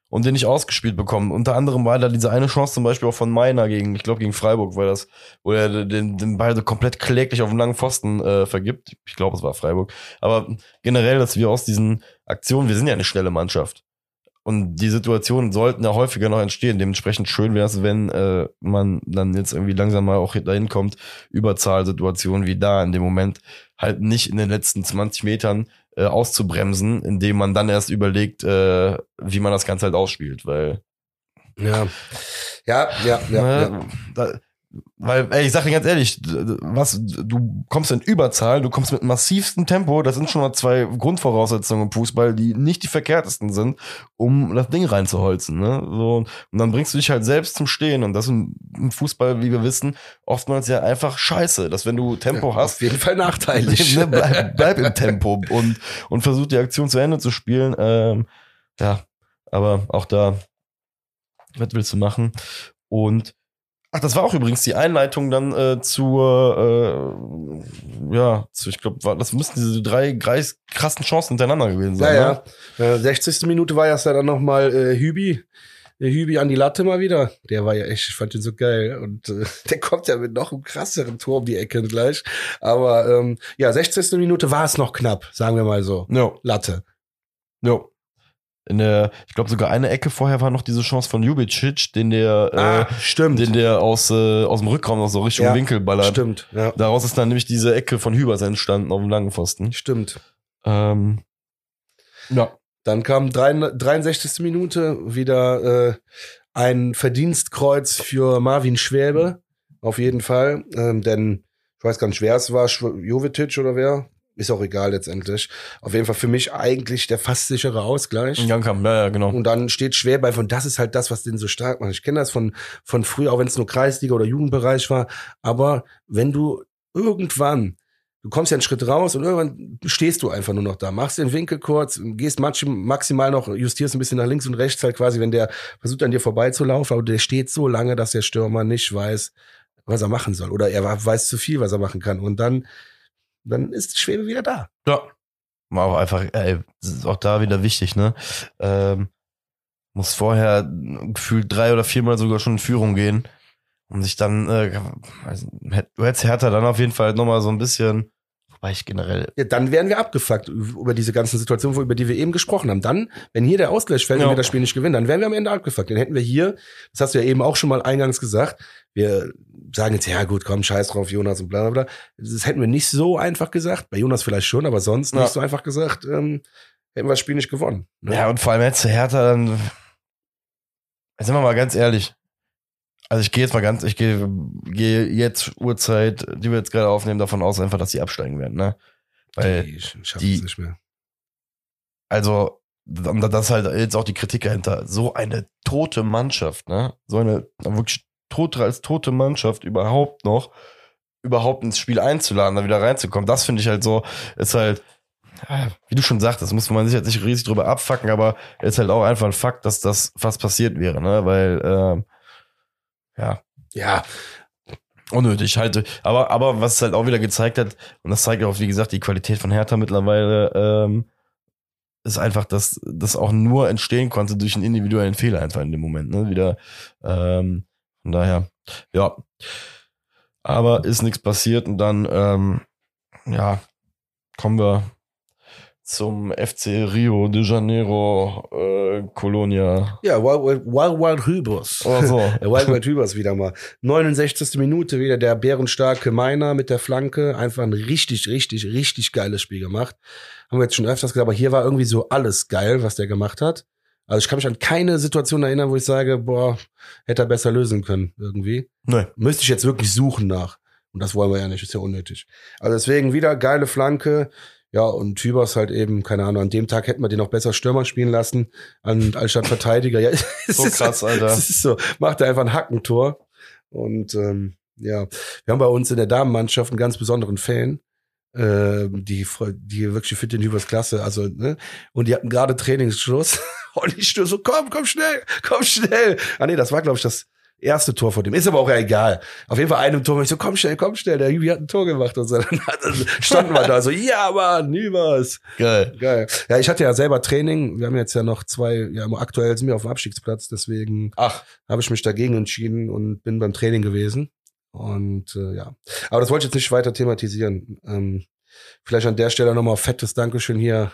Speaker 2: und den nicht ausgespielt bekommen. Unter anderem war da diese eine Chance zum Beispiel auch von Meiner gegen, ich glaube gegen Freiburg war das, wo er den, den Ball so komplett kläglich auf den langen Pfosten äh, vergibt. Ich glaube, es war Freiburg. Aber generell, dass wir aus diesen Aktionen, wir sind ja eine schnelle Mannschaft. Und die Situationen sollten ja häufiger noch entstehen. Dementsprechend schön wäre es, wenn äh, man dann jetzt irgendwie langsam mal auch dahin kommt, Überzahlsituationen wie da in dem Moment halt nicht in den letzten 20 Metern äh, auszubremsen, indem man dann erst überlegt, äh, wie man das Ganze halt ausspielt, weil
Speaker 1: Ja. Ja, ja, ja. ja.
Speaker 2: Da, weil, ey, ich sag dir ganz ehrlich, was, du kommst in Überzahl, du kommst mit massivstem Tempo, das sind schon mal zwei Grundvoraussetzungen im Fußball, die nicht die verkehrtesten sind, um das Ding reinzuholzen, ne? So, und dann bringst du dich halt selbst zum Stehen und das im Fußball, wie wir wissen, oftmals ja einfach scheiße, dass wenn du Tempo hast,
Speaker 1: Auf jeden Fall nachteilig.
Speaker 2: ne, bleib, bleib im Tempo und, und versuch die Aktion zu Ende zu spielen. Ähm, ja, aber auch da, was willst du machen? Und ach, das war auch übrigens die Einleitung dann äh, zur, äh, ja, zu, ich glaube, das müssten diese drei greis, krassen Chancen hintereinander gewesen
Speaker 1: Ja,
Speaker 2: sein.
Speaker 1: ja. Äh, 60. Minute war ja dann nochmal äh, Hübi. Der Hübi an die Latte mal wieder. Der war ja echt, ich fand den so geil. Und äh, der kommt ja mit noch einem krasseren Tor um die Ecke gleich. Aber ähm, ja, 60. Minute war es noch knapp, sagen wir mal so.
Speaker 2: Ne? Jo,
Speaker 1: Latte.
Speaker 2: jo. In der, ich glaube sogar eine Ecke vorher war noch diese Chance von Jubicic, den der,
Speaker 1: ah, stimmt.
Speaker 2: äh, den der aus, äh, aus dem Rückraum noch so Richtung
Speaker 1: Ja,
Speaker 2: Winkel ballert.
Speaker 1: Stimmt, ja.
Speaker 2: Daraus ist dann nämlich diese Ecke von Hübers entstanden auf dem langen Pfosten.
Speaker 1: Stimmt.
Speaker 2: Ähm, ja.
Speaker 1: Dann kam 63. Minute wieder äh, ein Verdienstkreuz für Marvin Schwäbe. Auf jeden Fall. Ähm, denn ich weiß gar nicht, wer es war, Jovetic oder wer? Ist auch egal letztendlich. Auf jeden Fall für mich eigentlich der fast sichere Ausgleich.
Speaker 2: Youngcamp, ja, ja, genau.
Speaker 1: Und dann steht schwer bei, und das ist halt das, was den so stark macht. Ich kenne das von, von früher, auch wenn es nur Kreisliga oder Jugendbereich war. Aber wenn du irgendwann, du kommst ja einen Schritt raus und irgendwann stehst du einfach nur noch da, machst den Winkel kurz, gehst maximal noch, justierst ein bisschen nach links und rechts halt quasi, wenn der versucht an dir vorbeizulaufen, aber der steht so lange, dass der Stürmer nicht weiß, was er machen soll. Oder er weiß zu viel, was er machen kann. Und dann, dann ist die Schwebe wieder da.
Speaker 2: Ja. War auch einfach, ey, ist auch da wieder wichtig, ne? Ähm, muss vorher gefühlt drei oder viermal sogar schon in Führung gehen, um sich dann, äh, du hättest Hertha dann auf jeden Fall nochmal so ein bisschen Wobei ich generell.
Speaker 1: Ja, dann wären wir abgefuckt über diese ganzen Situationen, über die wir eben gesprochen haben. Dann, wenn hier der Ausgleich fällt ja. und wir das Spiel nicht gewinnen, dann wären wir am Ende abgefuckt. Dann hätten wir hier, das hast du ja eben auch schon mal eingangs gesagt, wir sagen jetzt, ja gut, komm, scheiß drauf, Jonas und bla bla bla. Das hätten wir nicht so einfach gesagt. Bei Jonas vielleicht schon, aber sonst ja. nicht so einfach gesagt, ähm, hätten wir das Spiel nicht gewonnen.
Speaker 2: Ne? Ja, und vor allem hätte Hertha dann, jetzt sind wir mal ganz ehrlich, also ich gehe jetzt mal ganz, ich gehe gehe jetzt Uhrzeit, die wir jetzt gerade aufnehmen, davon aus einfach, dass sie absteigen werden, ne? Weil die schaffen es nicht mehr. Also das ist halt jetzt auch die Kritik dahinter. So eine tote Mannschaft, ne? So eine wirklich tote als tote Mannschaft überhaupt noch überhaupt ins Spiel einzuladen, da wieder reinzukommen. Das finde ich halt so, ist halt wie du schon sagtest, muss man sich jetzt nicht riesig drüber abfacken, aber ist halt auch einfach ein Fakt, dass das fast passiert wäre, ne? Weil ähm, ja.
Speaker 1: Ja.
Speaker 2: Unnötig halt. Aber, aber was halt auch wieder gezeigt hat, und das zeigt auch, wie gesagt, die Qualität von Hertha mittlerweile, ähm, ist einfach, dass das auch nur entstehen konnte durch einen individuellen Fehler einfach in dem Moment, ne? Wieder, ähm, von daher, ja. Aber ist nichts passiert und dann, ähm, ja, kommen wir zum FC Rio de Janeiro äh, Colonia.
Speaker 1: Ja, Wild Wild, Wild, Hübers.
Speaker 2: Oh so.
Speaker 1: Wild Wild Hübers wieder mal. 69. Minute wieder der bärenstarke Meiner mit der Flanke. Einfach ein richtig, richtig, richtig geiles Spiel gemacht. Haben wir jetzt schon öfters gesagt, aber hier war irgendwie so alles geil, was der gemacht hat. Also ich kann mich an keine Situation erinnern, wo ich sage, boah, hätte er besser lösen können irgendwie.
Speaker 2: Nee.
Speaker 1: Müsste ich jetzt wirklich suchen nach. Und das wollen wir ja nicht, ist ja unnötig. Also deswegen wieder geile Flanke. Ja, und Tübers halt eben, keine Ahnung, an dem Tag hätten wir den noch besser Stürmer spielen lassen, an, anstatt Verteidiger. Ja,
Speaker 2: so krass, Alter.
Speaker 1: Das ist so, macht er einfach ein Hackentor. Und ähm, ja, wir haben bei uns in der Damenmannschaft einen ganz besonderen Fan, äh, die, die wirklich fit den Tübers Klasse, also, ne? Und die hatten gerade Trainingsschluss. Und ich störe so, komm, komm schnell, komm schnell. Ah nee, das war, glaube ich, das erste Tor von dem. Ist aber auch ja egal. Auf jeden Fall einem Tor, ich so, komm schnell, komm schnell, der Jubi hat ein Tor gemacht und so. Dann standen wir da so, ja, Mann, nie was.
Speaker 2: Geil.
Speaker 1: Geil. Ja, ich hatte ja selber Training. Wir haben jetzt ja noch zwei, ja, aktuell sind wir auf dem Abstiegsplatz, deswegen
Speaker 2: Ach.
Speaker 1: habe ich mich dagegen entschieden und bin beim Training gewesen. Und äh, ja. Aber das wollte ich jetzt nicht weiter thematisieren. Ähm, vielleicht an der Stelle nochmal fettes Dankeschön hier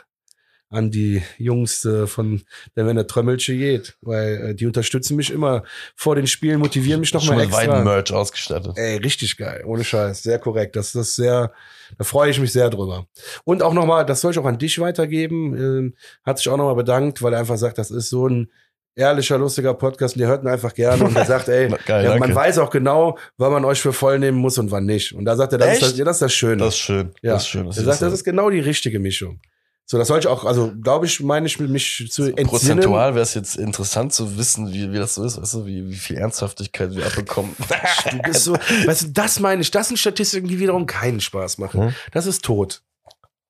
Speaker 1: an die Jungs äh, von der Wenn der Trömmelsche geht, weil äh, die unterstützen mich immer vor den Spielen, motivieren mich nochmal extra.
Speaker 2: Weiden Merch ausgestattet.
Speaker 1: Ey, richtig geil, ohne Scheiß, sehr korrekt. Das ist sehr, da freue ich mich sehr drüber. Und auch nochmal, das soll ich auch an dich weitergeben, ähm, hat sich auch nochmal bedankt, weil er einfach sagt, das ist so ein ehrlicher, lustiger Podcast und ihr hört ihn einfach gerne und er sagt, ey, Geil, ja, man weiß auch genau, wann man euch für voll nehmen muss und wann nicht. Und da sagt er, das, ist das, ja, das ist das Schöne.
Speaker 2: Das ist schön.
Speaker 1: Ja.
Speaker 2: Das ist schön.
Speaker 1: Das er sagt, das ist genau die richtige Mischung. So, das soll ich auch, also glaube ich, meine ich mich zu entsinnen.
Speaker 2: Prozentual wäre es jetzt interessant zu wissen, wie, wie das so ist, weißt du, wie, wie viel Ernsthaftigkeit wir abbekommen.
Speaker 1: du bist so, weißt du, das meine ich, das sind Statistiken, die wiederum keinen Spaß machen. Hm? Das ist tot.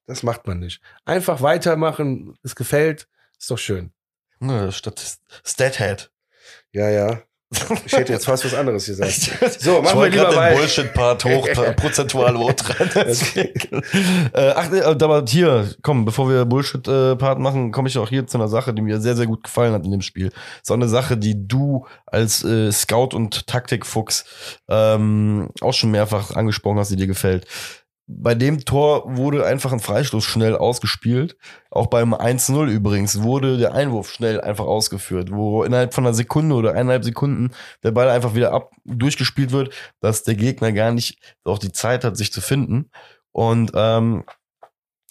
Speaker 1: Das macht man nicht. Einfach weitermachen, es gefällt, ist doch schön.
Speaker 2: Ne, Statist Stathead.
Speaker 1: Ja, ja. Ich hätte jetzt fast was anderes gesagt. So, machen wir lieber
Speaker 2: den weiter. Bullshit-Part hoch, prozentual hoch dran. äh, ach, äh, aber hier, komm, bevor wir Bullshit-Part machen, komme ich auch hier zu einer Sache, die mir sehr, sehr gut gefallen hat in dem Spiel. So eine Sache, die du als äh, Scout und Taktikfuchs ähm, auch schon mehrfach angesprochen hast, die dir gefällt bei dem Tor wurde einfach ein Freistoß schnell ausgespielt. Auch beim 1-0 übrigens wurde der Einwurf schnell einfach ausgeführt, wo innerhalb von einer Sekunde oder eineinhalb Sekunden der Ball einfach wieder ab durchgespielt wird, dass der Gegner gar nicht auch die Zeit hat, sich zu finden. Und ähm,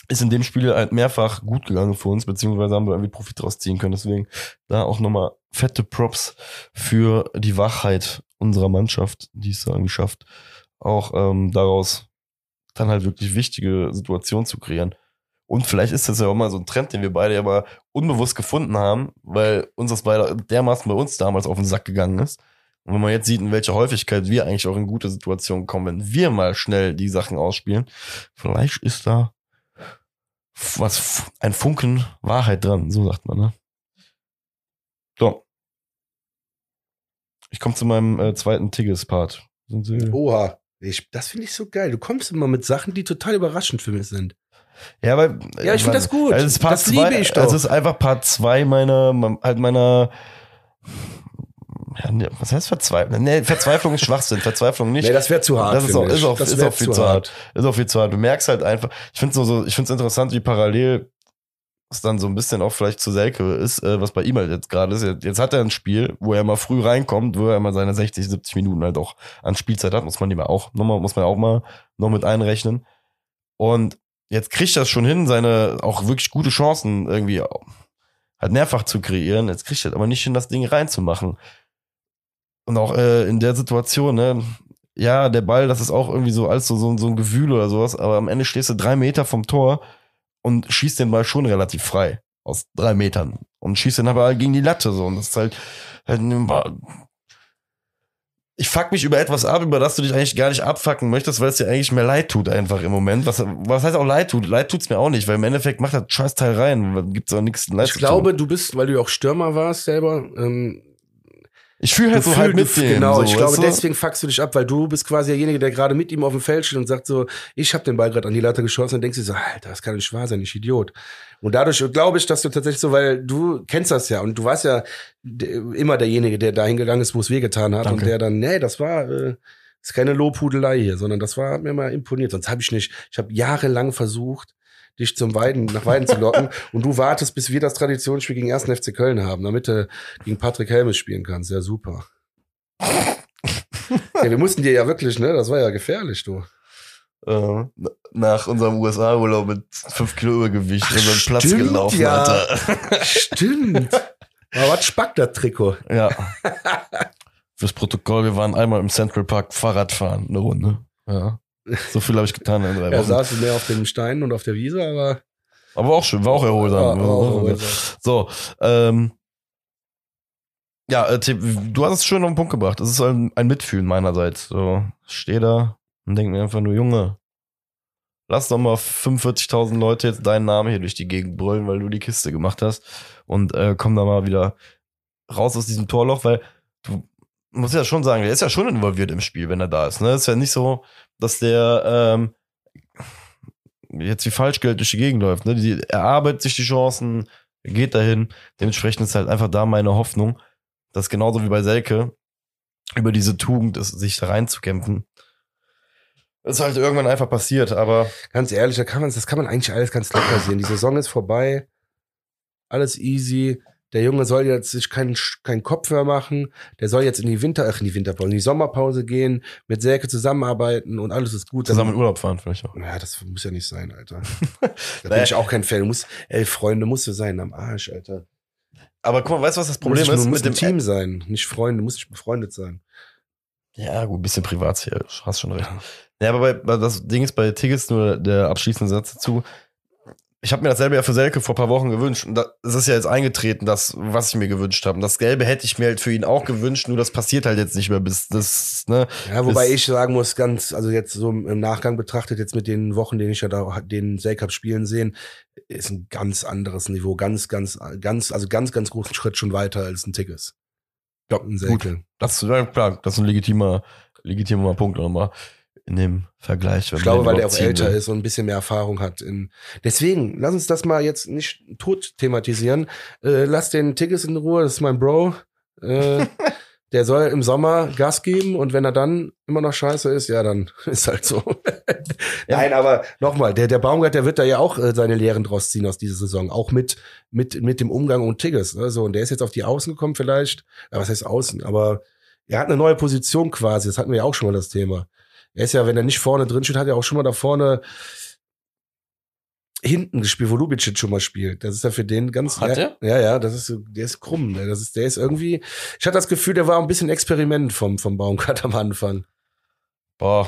Speaker 2: ist in dem Spiel halt mehrfach gut gegangen für uns, beziehungsweise haben wir irgendwie Profit draus ziehen können. Deswegen da auch nochmal fette Props für die Wachheit unserer Mannschaft, die es irgendwie schafft, auch ähm, daraus dann halt wirklich wichtige Situationen zu kreieren. Und vielleicht ist das ja auch mal so ein Trend, den wir beide ja mal unbewusst gefunden haben, weil uns das beide dermaßen bei uns damals auf den Sack gegangen ist. Und wenn man jetzt sieht, in welcher Häufigkeit wir eigentlich auch in gute Situationen kommen, wenn wir mal schnell die Sachen ausspielen, vielleicht ist da was, ein Funken Wahrheit dran, so sagt man, ne? So. Ich komme zu meinem äh, zweiten Tigges-Part.
Speaker 1: Oha. Ich, das finde ich so geil. Du kommst immer mit Sachen, die total überraschend für mich sind.
Speaker 2: Ja, weil.
Speaker 1: Ja, ich finde das gut.
Speaker 2: Also es ist Part
Speaker 1: das
Speaker 2: zwei,
Speaker 1: liebe ich doch.
Speaker 2: Also es ist einfach Part 2 meiner, halt meiner. Ja, ne, was heißt Verzweiflung? Nee, Verzweiflung ist Schwachsinn. Verzweiflung nicht.
Speaker 1: Nee, das wäre zu hart.
Speaker 2: Das ist auch,
Speaker 1: finde
Speaker 2: ist
Speaker 1: ich.
Speaker 2: auch,
Speaker 1: Das
Speaker 2: ist
Speaker 1: wär
Speaker 2: auch viel zu hart. Ist auch viel zu hart. Du merkst halt einfach, ich finde es so, so, ich finde es interessant, wie parallel es dann so ein bisschen auch vielleicht zu Selke ist, äh, was bei ihm halt jetzt gerade ist. Jetzt hat er ein Spiel, wo er mal früh reinkommt, wo er mal seine 60, 70 Minuten halt auch an Spielzeit hat, muss man ihm auch, nochmal, muss man auch mal noch mit einrechnen. Und jetzt kriegt er es schon hin, seine auch wirklich gute Chancen irgendwie halt mehrfach zu kreieren. Jetzt kriegt er aber nicht hin, das Ding reinzumachen. Und auch äh, in der Situation, ne, ja, der Ball, das ist auch irgendwie so als so, so, so ein Gewühl oder sowas, aber am Ende stehst du drei Meter vom Tor und schießt den Ball schon relativ frei aus drei Metern und schießt den aber gegen die Latte so und das ist halt, halt ich fuck mich über etwas ab, über das du dich eigentlich gar nicht abfacken möchtest, weil es dir eigentlich mehr leid tut einfach im Moment. Was, was heißt auch leid tut? Leid tut's mir auch nicht, weil im Endeffekt macht das Scheißteil rein. Gibt's auch nichts leid
Speaker 1: Ich glaube, du bist, weil du ja auch Stürmer warst selber, ähm,
Speaker 2: ich fühle halt
Speaker 1: du
Speaker 2: so halt
Speaker 1: fühl-
Speaker 2: mit dem.
Speaker 1: Genau,
Speaker 2: so,
Speaker 1: ich glaube,
Speaker 2: du?
Speaker 1: deswegen fuckst du dich ab, weil du bist quasi derjenige, der gerade mit ihm auf dem Feld steht und sagt so, ich habe den Ball gerade an die Latte geschossen und denkst dir so, Alter, das kann nicht wahr sein, ich Idiot. Und dadurch glaube ich, dass du tatsächlich so, weil du kennst das ja und du warst ja immer derjenige, der dahin gegangen ist, wo es wehgetan hat
Speaker 2: Danke.
Speaker 1: und der dann, nee, das war äh, ist keine Lobhudelei hier, sondern das war hat mir mal imponiert. Sonst habe ich nicht, ich habe jahrelang versucht, dich zum Weiden, nach Weiden zu locken und du wartest, bis wir das Traditionsspiel gegen 1. FC Köln haben, damit du gegen Patrick Helmes spielen kannst. Ja, super. ja, wir mussten dir ja wirklich, ne? Das war ja gefährlich, du.
Speaker 2: äh, nach unserem USA-Urlaub mit fünf Kilo Übergewicht
Speaker 1: Ach,
Speaker 2: unseren Platz
Speaker 1: stimmt,
Speaker 2: gelaufen,
Speaker 1: ja.
Speaker 2: Alter.
Speaker 1: Stimmt. Aber was spackt das Trikot?
Speaker 2: Ja. Fürs Protokoll, wir waren einmal im Central Park Fahrrad fahren, eine Runde. Ja. So viel habe ich getan in drei
Speaker 1: Er
Speaker 2: Wochen.
Speaker 1: saß mehr auf den Steinen und auf der Wiese, aber
Speaker 2: Aber auch schön, war auch erholsam.
Speaker 1: War auch erholsam.
Speaker 2: So, ähm, ja, äh, du hast es schön auf den Punkt gebracht. Es ist ein, ein Mitfühlen meinerseits. So, ich stehe da und denke mir einfach nur, Junge, lass doch mal 45.000 Leute jetzt deinen Namen hier durch die Gegend brüllen, weil du die Kiste gemacht hast und äh, komm da mal wieder raus aus diesem Torloch, weil du musst ja schon sagen, der ist ja schon involviert im Spiel, wenn er da ist. Ne? ist ja nicht so, dass der ähm, jetzt wie Falschgeld durch die Gegend läuft. Ne? Die, er arbeitet sich die Chancen, geht dahin. Dementsprechend ist halt einfach da meine Hoffnung, dass genauso wie bei Selke über diese Tugend ist, sich da reinzukämpfen. Das ist halt irgendwann einfach passiert, aber
Speaker 1: ganz ehrlich, da kann man, das kann man eigentlich alles ganz locker sehen. Die Saison ist vorbei, alles easy. Der Junge soll jetzt sich keinen keinen Kopf mehr machen. Der soll jetzt in die Winter, ach, in die Winterpause, in die Sommerpause gehen, mit Selke zusammenarbeiten und alles ist gut.
Speaker 2: zusammen in Urlaub fahren vielleicht auch.
Speaker 1: Ja, das muss ja nicht sein, Alter. Da bin ich auch kein Fan. Du musst, ey, Freunde, musst du sein am Arsch, Alter.
Speaker 2: Aber guck mal, weißt du, was das Problem
Speaker 1: Problem
Speaker 2: ist
Speaker 1: du
Speaker 2: mit dem
Speaker 1: Team sein, nicht Freunde, du musst nicht befreundet sein.
Speaker 2: Ja, gut, ein bisschen privat hier, hast schon recht. Ja, aber bei, das Ding ist bei Tigges nur der abschließende Satz dazu. Ich habe mir dasselbe ja für Selke vor ein paar Wochen gewünscht. Und da, es ist ja jetzt eingetreten, das, was ich mir gewünscht habe. Und das Gelbe hätte ich mir halt für ihn auch gewünscht, nur das passiert halt jetzt nicht mehr bis das, ne?
Speaker 1: Ja, wobei ich sagen muss, ganz, also jetzt so im Nachgang betrachtet, jetzt mit den Wochen, den ich ja da den Selcup spielen sehen, ist ein ganz anderes Niveau, ganz, ganz, ganz, also ganz, ganz großen Schritt schon weiter als ein Tickets.
Speaker 2: Ja,
Speaker 1: Ein Selke.
Speaker 2: Das, ja, klar, das ist ein legitimer, legitimer Punkt nochmal in dem Vergleich. wenn
Speaker 1: Ich glaube, weil der auch älter
Speaker 2: will.
Speaker 1: ist und ein bisschen mehr Erfahrung hat. In Deswegen, lass uns das mal jetzt nicht tot thematisieren. Äh, lass den Tickets in Ruhe, das ist mein Bro. Äh, der soll im Sommer Gas geben und wenn er dann immer noch scheiße ist, ja, dann ist halt so. Nein, aber nochmal, der, der Baumgart, der wird da ja auch äh, seine Lehren draus ziehen aus dieser Saison. Auch mit, mit, mit dem Umgang und Tigges. Ne? So, und der ist jetzt auf die Außen gekommen vielleicht. Ja, was heißt Außen? Aber er hat eine neue Position quasi. Das hatten wir ja auch schon mal das Thema. Er ist ja, wenn er nicht vorne drin steht, hat er auch schon mal da vorne hinten gespielt, wo Lubicic schon mal spielt. Das ist ja für den ganz.
Speaker 2: Hat
Speaker 1: ja, ja, ja, das ist, so- der ist krumm. Ne? Das ist, der ist irgendwie. Ich hatte das Gefühl, der war ein bisschen Experiment vom, vom Baumgart am Anfang.
Speaker 2: Boah.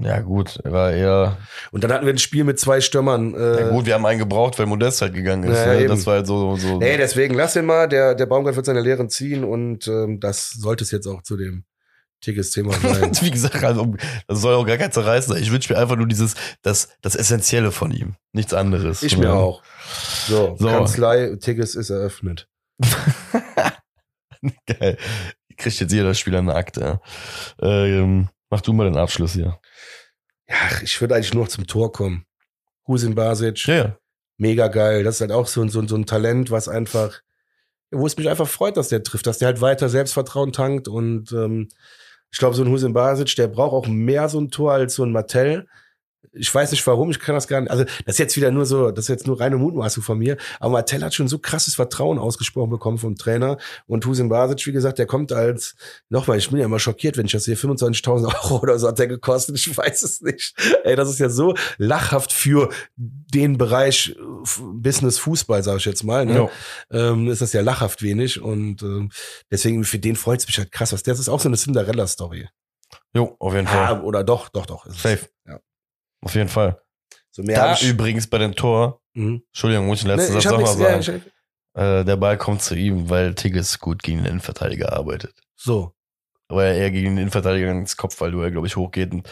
Speaker 2: Ja, gut, er war eher.
Speaker 1: Und dann hatten wir ein Spiel mit zwei Stürmern. Äh,
Speaker 2: Ja, gut, wir haben einen gebraucht, weil Modest halt gegangen ist.
Speaker 1: Ja,
Speaker 2: ne?
Speaker 1: eben.
Speaker 2: Das war halt so. so
Speaker 1: Nee, deswegen lass ihn mal. Der, der Baumgart wird seine Lehren ziehen und ähm, das sollte es jetzt auch zu dem Tickets-Thema sein.
Speaker 2: Wie gesagt, also, das soll auch gar kein Zerreißen sein. Ich wünsche mir einfach nur dieses, das, das Essentielle von ihm. Nichts anderes.
Speaker 1: Ich mir
Speaker 2: Ja.
Speaker 1: auch. So,
Speaker 2: So.
Speaker 1: Kanzlei, Tickets ist eröffnet.
Speaker 2: Geil. Kriegt jetzt jeder Spieler eine Akte. Ähm, mach du mal den Abschluss hier.
Speaker 1: Ja, ich würde eigentlich nur noch zum Tor kommen. Husin Basic,
Speaker 2: Ja, ja.
Speaker 1: mega geil. Das ist halt auch so, ein- so, ein- so ein Talent, was einfach, wo es mich einfach freut, dass der trifft, dass der halt weiter Selbstvertrauen tankt und ähm, ich glaube, so ein Husin Basic, der braucht auch mehr so ein Tor als so ein Martell. Ich weiß nicht warum, ich kann das gar nicht. Also, das ist jetzt wieder nur so, das ist jetzt nur reine Mutmaßung von mir. Aber Martell hat schon so krasses Vertrauen ausgesprochen bekommen vom Trainer. Und Husin Basic, wie gesagt, der kommt als, nochmal, ich bin ja immer schockiert, wenn ich das sehe, 25.000 Euro oder so hat der gekostet. Ich weiß es nicht. Ey, das ist ja so lachhaft für den Bereich äh, Business Fußball, sage ich jetzt mal. Ne?
Speaker 2: Jo.
Speaker 1: Ähm, ist das ja lachhaft wenig. Und ähm, deswegen, für den freut es mich halt krass. Was, das ist auch so eine Cinderella-Story.
Speaker 2: Jo, auf jeden Fall.
Speaker 1: Ja, oder doch, doch, doch.
Speaker 2: Safe.
Speaker 1: Ja.
Speaker 2: Auf jeden Fall.
Speaker 1: So mehr
Speaker 2: Da
Speaker 1: hab ich,
Speaker 2: übrigens bei dem Tor,
Speaker 1: Mhm.
Speaker 2: Entschuldigung, muss ich den letzten
Speaker 1: Nee,
Speaker 2: Satz
Speaker 1: hab
Speaker 2: noch mal
Speaker 1: nichts, ja,
Speaker 2: sagen.
Speaker 1: ich,
Speaker 2: äh, der Ball kommt zu ihm, weil Tigges gut gegen den Innenverteidiger arbeitet.
Speaker 1: so.
Speaker 2: Weil er gegen den Innenverteidiger ins Kopfballduell, glaube ich, hochgeht und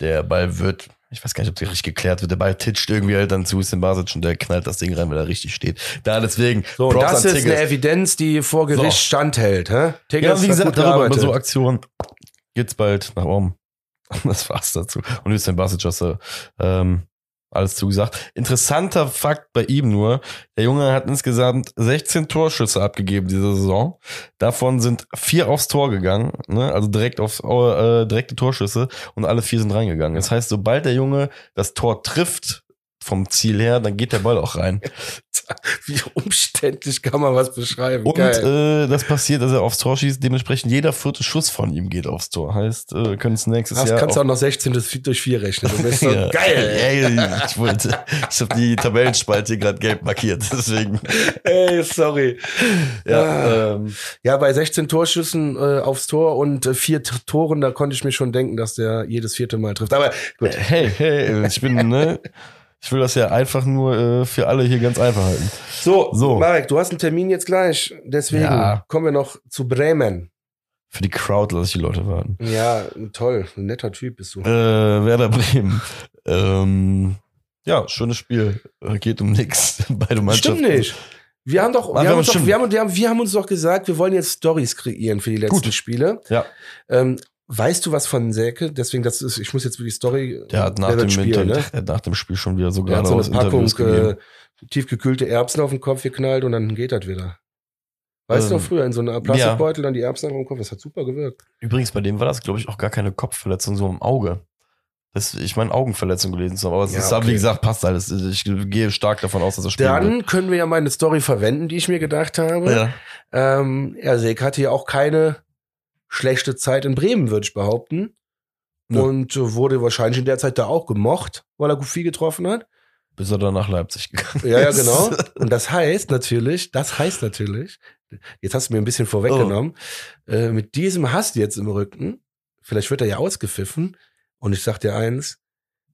Speaker 2: der Ball wird, ich weiß gar nicht, ob der richtig geklärt wird, der Ball titscht irgendwie halt dann zu Hussein Basic und der knallt das Ding rein, weil er richtig steht. Da deswegen,
Speaker 1: So, und das ist eine
Speaker 2: Tigges.
Speaker 1: Evidenz, die vor Gericht
Speaker 2: So.
Speaker 1: standhält. Hä? Tigges
Speaker 2: Ja, wie gesagt, darüber, über so Aktionen geht's bald nach oben. Das war's dazu. Und Hussein Basic hast du ähm, alles zugesagt. Interessanter Fakt bei ihm nur, der Junge hat insgesamt 16 Torschüsse abgegeben diese Saison. Davon sind vier aufs Tor gegangen, ne? also direkt aufs äh, direkte Torschüsse und alle vier sind reingegangen. Das heißt, sobald der Junge das Tor trifft vom Ziel her, dann geht der Ball auch rein.
Speaker 1: Wie umständlich kann man was beschreiben?
Speaker 2: Und äh, das passiert, dass er aufs Tor schießt. Dementsprechend jeder vierte Schuss von ihm geht aufs Tor. Heißt, äh, können es nächstes
Speaker 1: Hast,
Speaker 2: Jahr
Speaker 1: kannst du
Speaker 2: auch
Speaker 1: noch 16 das durch 4 rechnen. Du bist so
Speaker 2: Ja.
Speaker 1: geil.
Speaker 2: Ey, ich wollte, ich habe die Tabellenspalte hier gerade gelb markiert, deswegen.
Speaker 1: Ey, sorry.
Speaker 2: Ja,
Speaker 1: Ah.
Speaker 2: ähm,
Speaker 1: Ja, bei 16 Torschüssen äh, aufs Tor und äh, vier Toren, da konnte ich mir schon denken, dass der jedes vierte Mal trifft. Aber gut.
Speaker 2: hey, hey, ich bin, ne, ich will das ja einfach nur äh, für alle hier ganz einfach halten.
Speaker 1: So,
Speaker 2: So.
Speaker 1: Marek, du hast einen Termin jetzt gleich. Deswegen
Speaker 2: Ja.
Speaker 1: kommen wir noch zu Bremen.
Speaker 2: Für die Crowd lasse ich die Leute warten.
Speaker 1: Ja, toll. Ein netter Typ bist du.
Speaker 2: Äh, Werder Bremen. Ähm, ja, schönes Spiel. Geht um nix. Beide Mannschaften.
Speaker 1: Stimmt nicht. Wir haben doch, wir haben, uns doch
Speaker 2: stimmt.
Speaker 1: wir, haben, wir, haben, wir haben uns doch gesagt, wir wollen jetzt Stories kreieren für die letzten
Speaker 2: Gut.
Speaker 1: Spiele.
Speaker 2: Ja.
Speaker 1: Ähm, weißt du was von Säke? Deswegen, das ist, ich muss jetzt wirklich Story.
Speaker 2: Der hat nach, dem,
Speaker 1: wird spielen,
Speaker 2: Inter
Speaker 1: ne?
Speaker 2: der hat nach dem Spiel schon wieder so
Speaker 1: Der hat
Speaker 2: gerade
Speaker 1: so eine Packung äh, tiefgekühlte Erbsen auf den Kopf geknallt und dann geht das wieder. Weißt du
Speaker 2: Ähm,
Speaker 1: noch früher in so einer Plastikbeutel dann die Erbsen auf dem Kopf? Das hat super gewirkt.
Speaker 2: Übrigens, bei dem war das, glaube ich, auch gar keine Kopfverletzung, so im Auge. Das, ich meine, Augenverletzung gelesen zu haben. Aber es
Speaker 1: Ja,
Speaker 2: ist,
Speaker 1: okay.
Speaker 2: wie gesagt, passt alles. Ich gehe stark davon aus, dass er spielen wird.
Speaker 1: Dann können wir ja meine Story verwenden, die ich mir gedacht habe.
Speaker 2: Ja.
Speaker 1: Ähm, ja, Säke hatte ja auch keine schlechte Zeit in Bremen, würde ich behaupten.
Speaker 2: Nö.
Speaker 1: Und äh, wurde wahrscheinlich in der Zeit da auch gemocht, weil er gut viel getroffen hat.
Speaker 2: Bis er dann nach Leipzig gegangen
Speaker 1: Ja, ja,
Speaker 2: ist.
Speaker 1: genau. Und das heißt natürlich, das heißt natürlich, jetzt hast du mir ein bisschen vorweggenommen, äh, mit diesem Hass jetzt im Rücken, vielleicht wird er ja ausgepfiffen, und ich sag dir eins,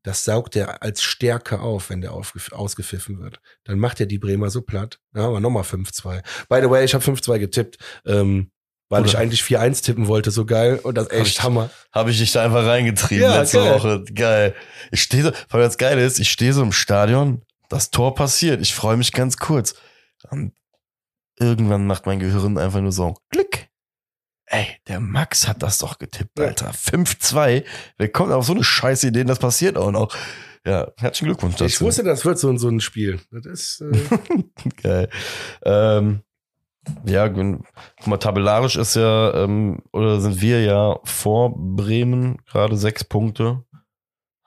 Speaker 1: das saugt er als Stärke auf, wenn der aufgef- ausgepfiffen wird. Dann macht er die Bremer so platt. Ja, aber nochmal 5-2. By the way, ich habe 5-2 getippt, ähm, weil
Speaker 2: Oder-
Speaker 1: ich eigentlich 4-1 tippen wollte, so geil. Und das ist
Speaker 2: Hab
Speaker 1: echt
Speaker 2: ich-
Speaker 1: Hammer.
Speaker 2: Habe ich dich da einfach reingetrieben
Speaker 1: Ja,
Speaker 2: letzte
Speaker 1: geil.
Speaker 2: Woche. Geil. Ich stehe so, weil das Geile ist, ich stehe so im Stadion, das Tor passiert. Ich freue mich ganz kurz. Und irgendwann macht mein Gehirn einfach nur so Klick. Ey, der Max hat das doch getippt. Alter. 5-2. Wer kommt auf so eine scheiß Idee, das passiert auch noch. Ja, herzlichen Glückwunsch dazu.
Speaker 1: Ich wusste, das wird so, so ein Spiel. Das ist, äh,
Speaker 2: Geil. Ähm, ja, guck mal, tabellarisch ist ja, ähm, oder sind wir ja vor Bremen, gerade sechs Punkte.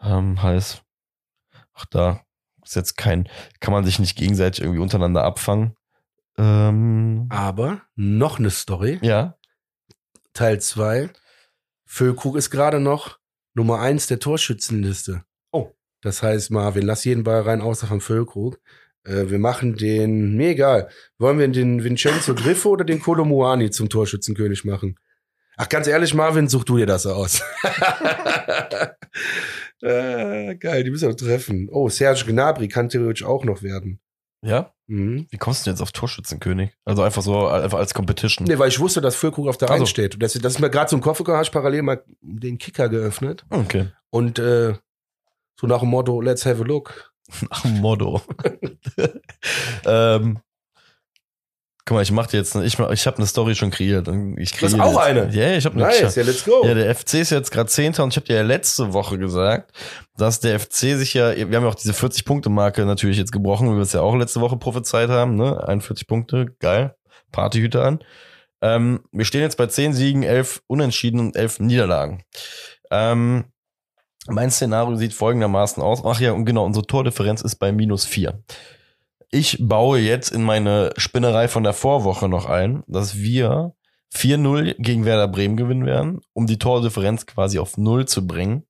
Speaker 2: Ähm, heißt, auch da ist jetzt kein, kann man sich nicht gegenseitig irgendwie untereinander abfangen. Ähm,
Speaker 1: aber noch eine Story.
Speaker 2: ja,
Speaker 1: Teil 2. Füllkrug ist gerade noch Nummer 1 der Torschützenliste.
Speaker 2: Oh.
Speaker 1: Das heißt, Marvin, lass jeden Ball rein, außer von Füllkrug. Äh, wir machen den, mir egal. Wollen wir den Vincenzo Griffo oder den Kolomuani zum Torschützenkönig machen? Ach, ganz ehrlich, Marvin, such du dir das aus. äh, geil, die müssen wir treffen. Oh, Serge Gnabry kann theoretisch auch noch werden.
Speaker 2: Ja?
Speaker 1: Mhm.
Speaker 2: Wie kommst du denn jetzt auf Torschützenkönig? Also einfach so, einfach als Competition.
Speaker 1: Nee, weil ich wusste, dass Füllkrug auf der
Speaker 2: Also.
Speaker 1: 1 steht. Und das, das ist mir gerade so im Kopf gekommen, ich parallel mal den Kicker geöffnet.
Speaker 2: Okay.
Speaker 1: Und äh, so nach dem Motto, let's have a look.
Speaker 2: Ach, Motto. ähm, guck mal, ich mach dir jetzt, ich, ich habe eine Story schon kreiert. Ich
Speaker 1: Du hast
Speaker 2: kreiere
Speaker 1: auch eine?
Speaker 2: Ja, ich habe eine.
Speaker 1: Nice, ja, let's go.
Speaker 2: Ja, der FC ist jetzt gerade Zehnter und ich habe dir ja letzte Woche gesagt, dass der FC sich ja, wir haben ja auch diese 40-Punkte-Marke natürlich jetzt gebrochen, wie wir es ja auch letzte Woche prophezeit haben, ne? 41 Punkte, geil, Partyhüte an. Ähm, wir stehen jetzt bei 10 Siegen, 11 Unentschieden und 11 Niederlagen. Ähm, mein Szenario sieht folgendermaßen aus. Ach ja, und genau, unsere Tordifferenz ist bei minus 4. Ich baue jetzt in meine Spinnerei von der Vorwoche noch ein, dass wir 4-0 gegen Werder Bremen gewinnen werden, um die Tordifferenz quasi auf Null zu bringen,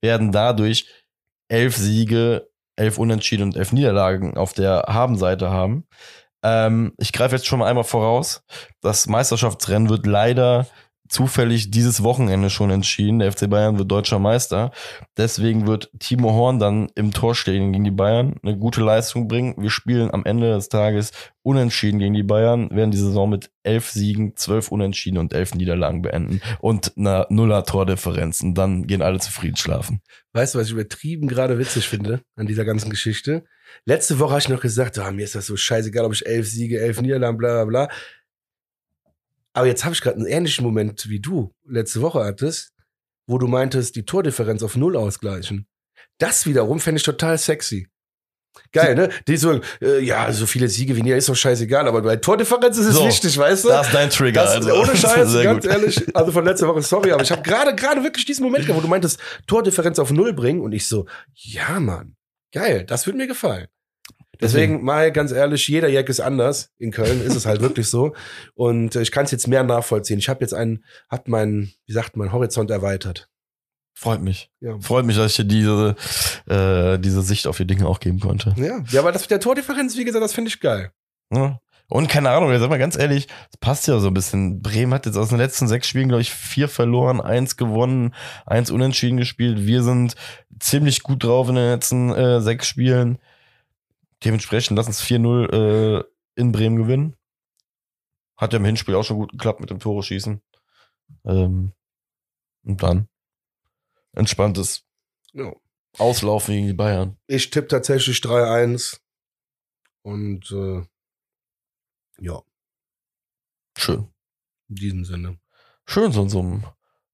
Speaker 2: werden dadurch elf Siege, elf Unentschieden und elf Niederlagen auf der Habenseite haben. Ähm, ich greife jetzt schon mal einmal voraus. Das Meisterschaftsrennen wird leider zufällig dieses Wochenende schon entschieden. Der FC Bayern wird deutscher Meister. Deswegen wird Timo Horn dann im Tor stehen gegen die Bayern, eine gute Leistung bringen. Wir spielen am Ende des Tages unentschieden gegen die Bayern, werden die Saison mit elf Siegen, zwölf Unentschieden und elf Niederlagen beenden und einer Nuller Tordifferenz. Und dann gehen alle zufrieden schlafen.
Speaker 1: Weißt du, was ich übertrieben gerade witzig finde an dieser ganzen Geschichte? Letzte Woche habe ich noch gesagt, ah, mir ist das so scheißegal, ob ich elf Siege, elf Niederlagen, bla bla bla. Aber jetzt habe ich gerade einen ähnlichen Moment wie du letzte Woche hattest, wo du meintest, die Tordifferenz auf Null ausgleichen. Das wiederum fände ich total sexy. Geil, ne? Die so, äh, ja, so viele Siege wie nie, ist doch scheißegal, aber bei Tordifferenz ist es
Speaker 2: So,
Speaker 1: wichtig, weißt du?
Speaker 2: Das ist dein Trigger.
Speaker 1: Das,
Speaker 2: also.
Speaker 1: ohne Scheiß, ganz
Speaker 2: gut.
Speaker 1: ehrlich, also von letzter Woche, sorry, aber ich habe gerade gerade wirklich diesen Moment gehabt, wo du meintest, Tordifferenz auf Null bringen und ich so, ja, Mann, geil, das würde mir gefallen. Deswegen mal ganz ehrlich, jeder Jack ist anders. In Köln ist es halt wirklich so. Und äh, ich kann es jetzt mehr nachvollziehen. Ich habe jetzt einen, hab meinen, wie sagt man, Horizont erweitert.
Speaker 2: Freut mich.
Speaker 1: Ja.
Speaker 2: Freut mich, dass ich dir diese, äh, diese Sicht auf die Dinge auch geben konnte.
Speaker 1: Ja, ja aber das mit der Tordifferenz, wie gesagt, das finde ich geil.
Speaker 2: Ja. Und keine Ahnung, sag mal ganz ehrlich, das passt ja so ein bisschen. Bremen hat jetzt aus den letzten sechs Spielen, glaube ich, vier verloren, eins gewonnen, eins unentschieden gespielt. Wir sind ziemlich gut drauf in den letzten äh, sechs Spielen. Dementsprechend lass uns 4-0 äh, in Bremen gewinnen. Hat ja im Hinspiel auch schon gut geklappt mit dem Tore schießen. Ähm, und dann entspanntes
Speaker 1: Ja.
Speaker 2: Auslaufen gegen die Bayern.
Speaker 1: Ich tippe tatsächlich 3-1. Und äh, ja,
Speaker 2: Schön.
Speaker 1: in diesem Sinne.
Speaker 2: Schön, so in so einem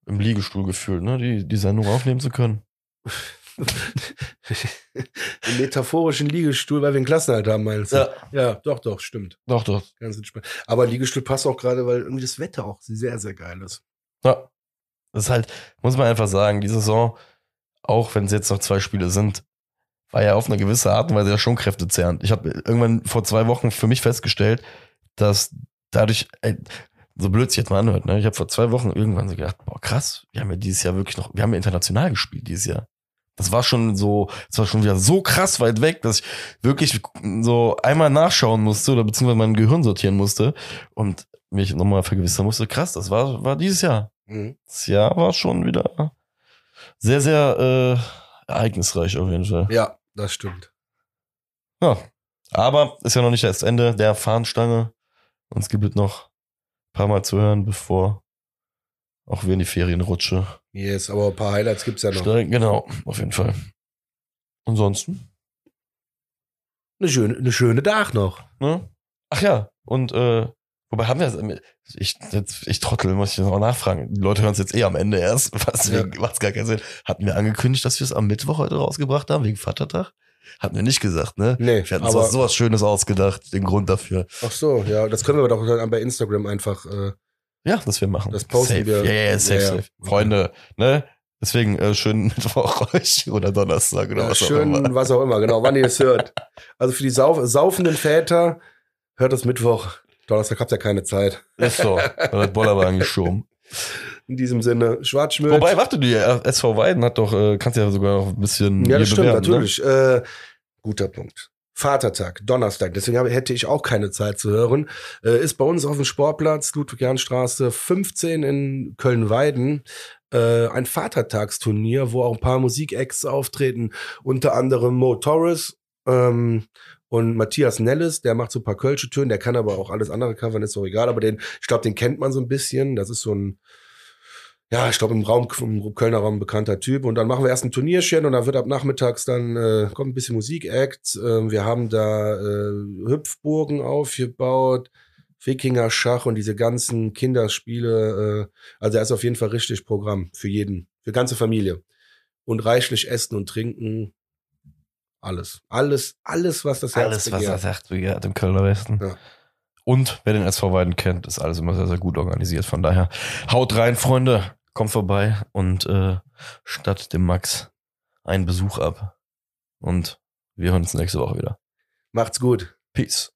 Speaker 2: im Liegestuhl gefühlt, ne, die, die Sendung aufnehmen zu können.
Speaker 1: Im metaphorischen Liegestuhl, weil wir einen Klassenhalt haben, meinst du? Ja, doch, doch, stimmt.
Speaker 2: Doch, doch.
Speaker 1: Ganz entspannt. Aber Liegestuhl passt auch gerade, weil irgendwie das Wetter auch sehr, sehr geil ist.
Speaker 2: Ja. Das ist halt, muss man einfach sagen, die Saison, auch wenn es jetzt noch zwei Spiele sind, war ja auf eine gewisse Art und Weise ja schon kräftezehrend. Ich habe irgendwann vor zwei Wochen für mich festgestellt, dass dadurch, ey, so blöd sich jetzt mal anhört, ne? Ich habe vor zwei Wochen irgendwann so gedacht, boah, krass, wir haben ja dieses Jahr wirklich noch, wir haben ja international gespielt dieses Jahr. Das war schon so, das war schon wieder so krass weit weg, dass ich wirklich so einmal nachschauen musste oder beziehungsweise mein Gehirn sortieren musste und mich nochmal vergewissern musste, krass, das war, war dieses Jahr.
Speaker 1: Mhm.
Speaker 2: Das Jahr war schon wieder sehr, sehr äh, ereignisreich auf jeden Fall.
Speaker 1: Ja, das stimmt.
Speaker 2: Ja. Aber ist ja noch nicht das Ende der Fahnenstange. Uns gibt es noch ein paar Mal zu hören, bevor auch wir in die Ferien rutschen.
Speaker 1: Yes, aber ein paar Highlights gibt's ja noch.
Speaker 2: Genau, auf jeden Fall. Ansonsten,
Speaker 1: Eine schöne, eine schöne Tag noch.
Speaker 2: ne? Ach ja, und äh, wobei haben wir das, ich, jetzt, ich trottel, muss ich noch nachfragen. Die Leute hören es jetzt eh am Ende erst, was
Speaker 1: Ja.
Speaker 2: macht's gar keinen Sinn. Hatten wir angekündigt, dass wir es am Mittwoch heute rausgebracht haben, wegen Vatertag? Hatten wir nicht gesagt, ne?
Speaker 1: Nee,
Speaker 2: Wir hatten
Speaker 1: aber,
Speaker 2: was, sowas Schönes ausgedacht, den Grund dafür.
Speaker 1: ach so, ja, das können wir doch dann bei Instagram einfach, äh,
Speaker 2: Ja, das wir machen.
Speaker 1: Das posten
Speaker 2: safe.
Speaker 1: wir.
Speaker 2: Ja, ja, safe,
Speaker 1: ja.
Speaker 2: safe. Freunde, ne? Deswegen äh, schönen Mittwoch euch oder Donnerstag oder
Speaker 1: ja,
Speaker 2: was auch
Speaker 1: schön,
Speaker 2: immer.
Speaker 1: was auch immer, genau, wann ihr es hört. Also für die sauf saufenden Väter, hört es Mittwoch. Donnerstag habt ihr keine Zeit.
Speaker 2: Ist so. Da hat Bollerwagen geschoben.
Speaker 1: In diesem Sinne, Schwarzschmidt.
Speaker 2: Wobei, warte, äh, SV Weiden hat doch, äh, kannst ja sogar noch ein bisschen
Speaker 1: ja, das stimmt,
Speaker 2: bewerben,
Speaker 1: natürlich. Äh, guter Punkt. Vatertag, Donnerstag, deswegen hätte ich auch keine Zeit zu hören, äh, ist bei uns auf dem Sportplatz Ludwig-Jahn-Straße 15 in Köln-Weiden äh, ein Vatertagsturnier, wo auch ein paar Musikacts auftreten, unter anderem Mo Torres ähm, und Matthias Nelles, der macht so ein paar Kölsche Töne, der kann aber auch alles andere covern, ist auch egal, aber den, ich glaube, den kennt man so ein bisschen, das ist so ein ja, ich glaube, im Raum, im Kölner Raum bekannter Typ. Und dann machen wir erst ein Turnierchen und dann wird ab nachmittags dann, äh, kommt ein bisschen Musik-Act. Äh, wir haben da äh, Hüpfburgen aufgebaut, Wikinger-Schach und diese ganzen Kinderspiele. Äh, also er ist auf jeden Fall richtig Programm für jeden, für ganze Familie. Und reichlich Essen und Trinken. Alles. Alles, alles, was das
Speaker 2: Herz Alles, begehrt. was das Herz begehrt im Kölner Westen. Ja. Und wer den SV Weiden kennt, ist alles immer sehr, sehr gut organisiert. Von daher haut rein, Freunde, kommt vorbei und äh, statt dem Max einen Besuch ab. Und wir hören uns nächste Woche wieder.
Speaker 1: Macht's gut.
Speaker 2: Peace.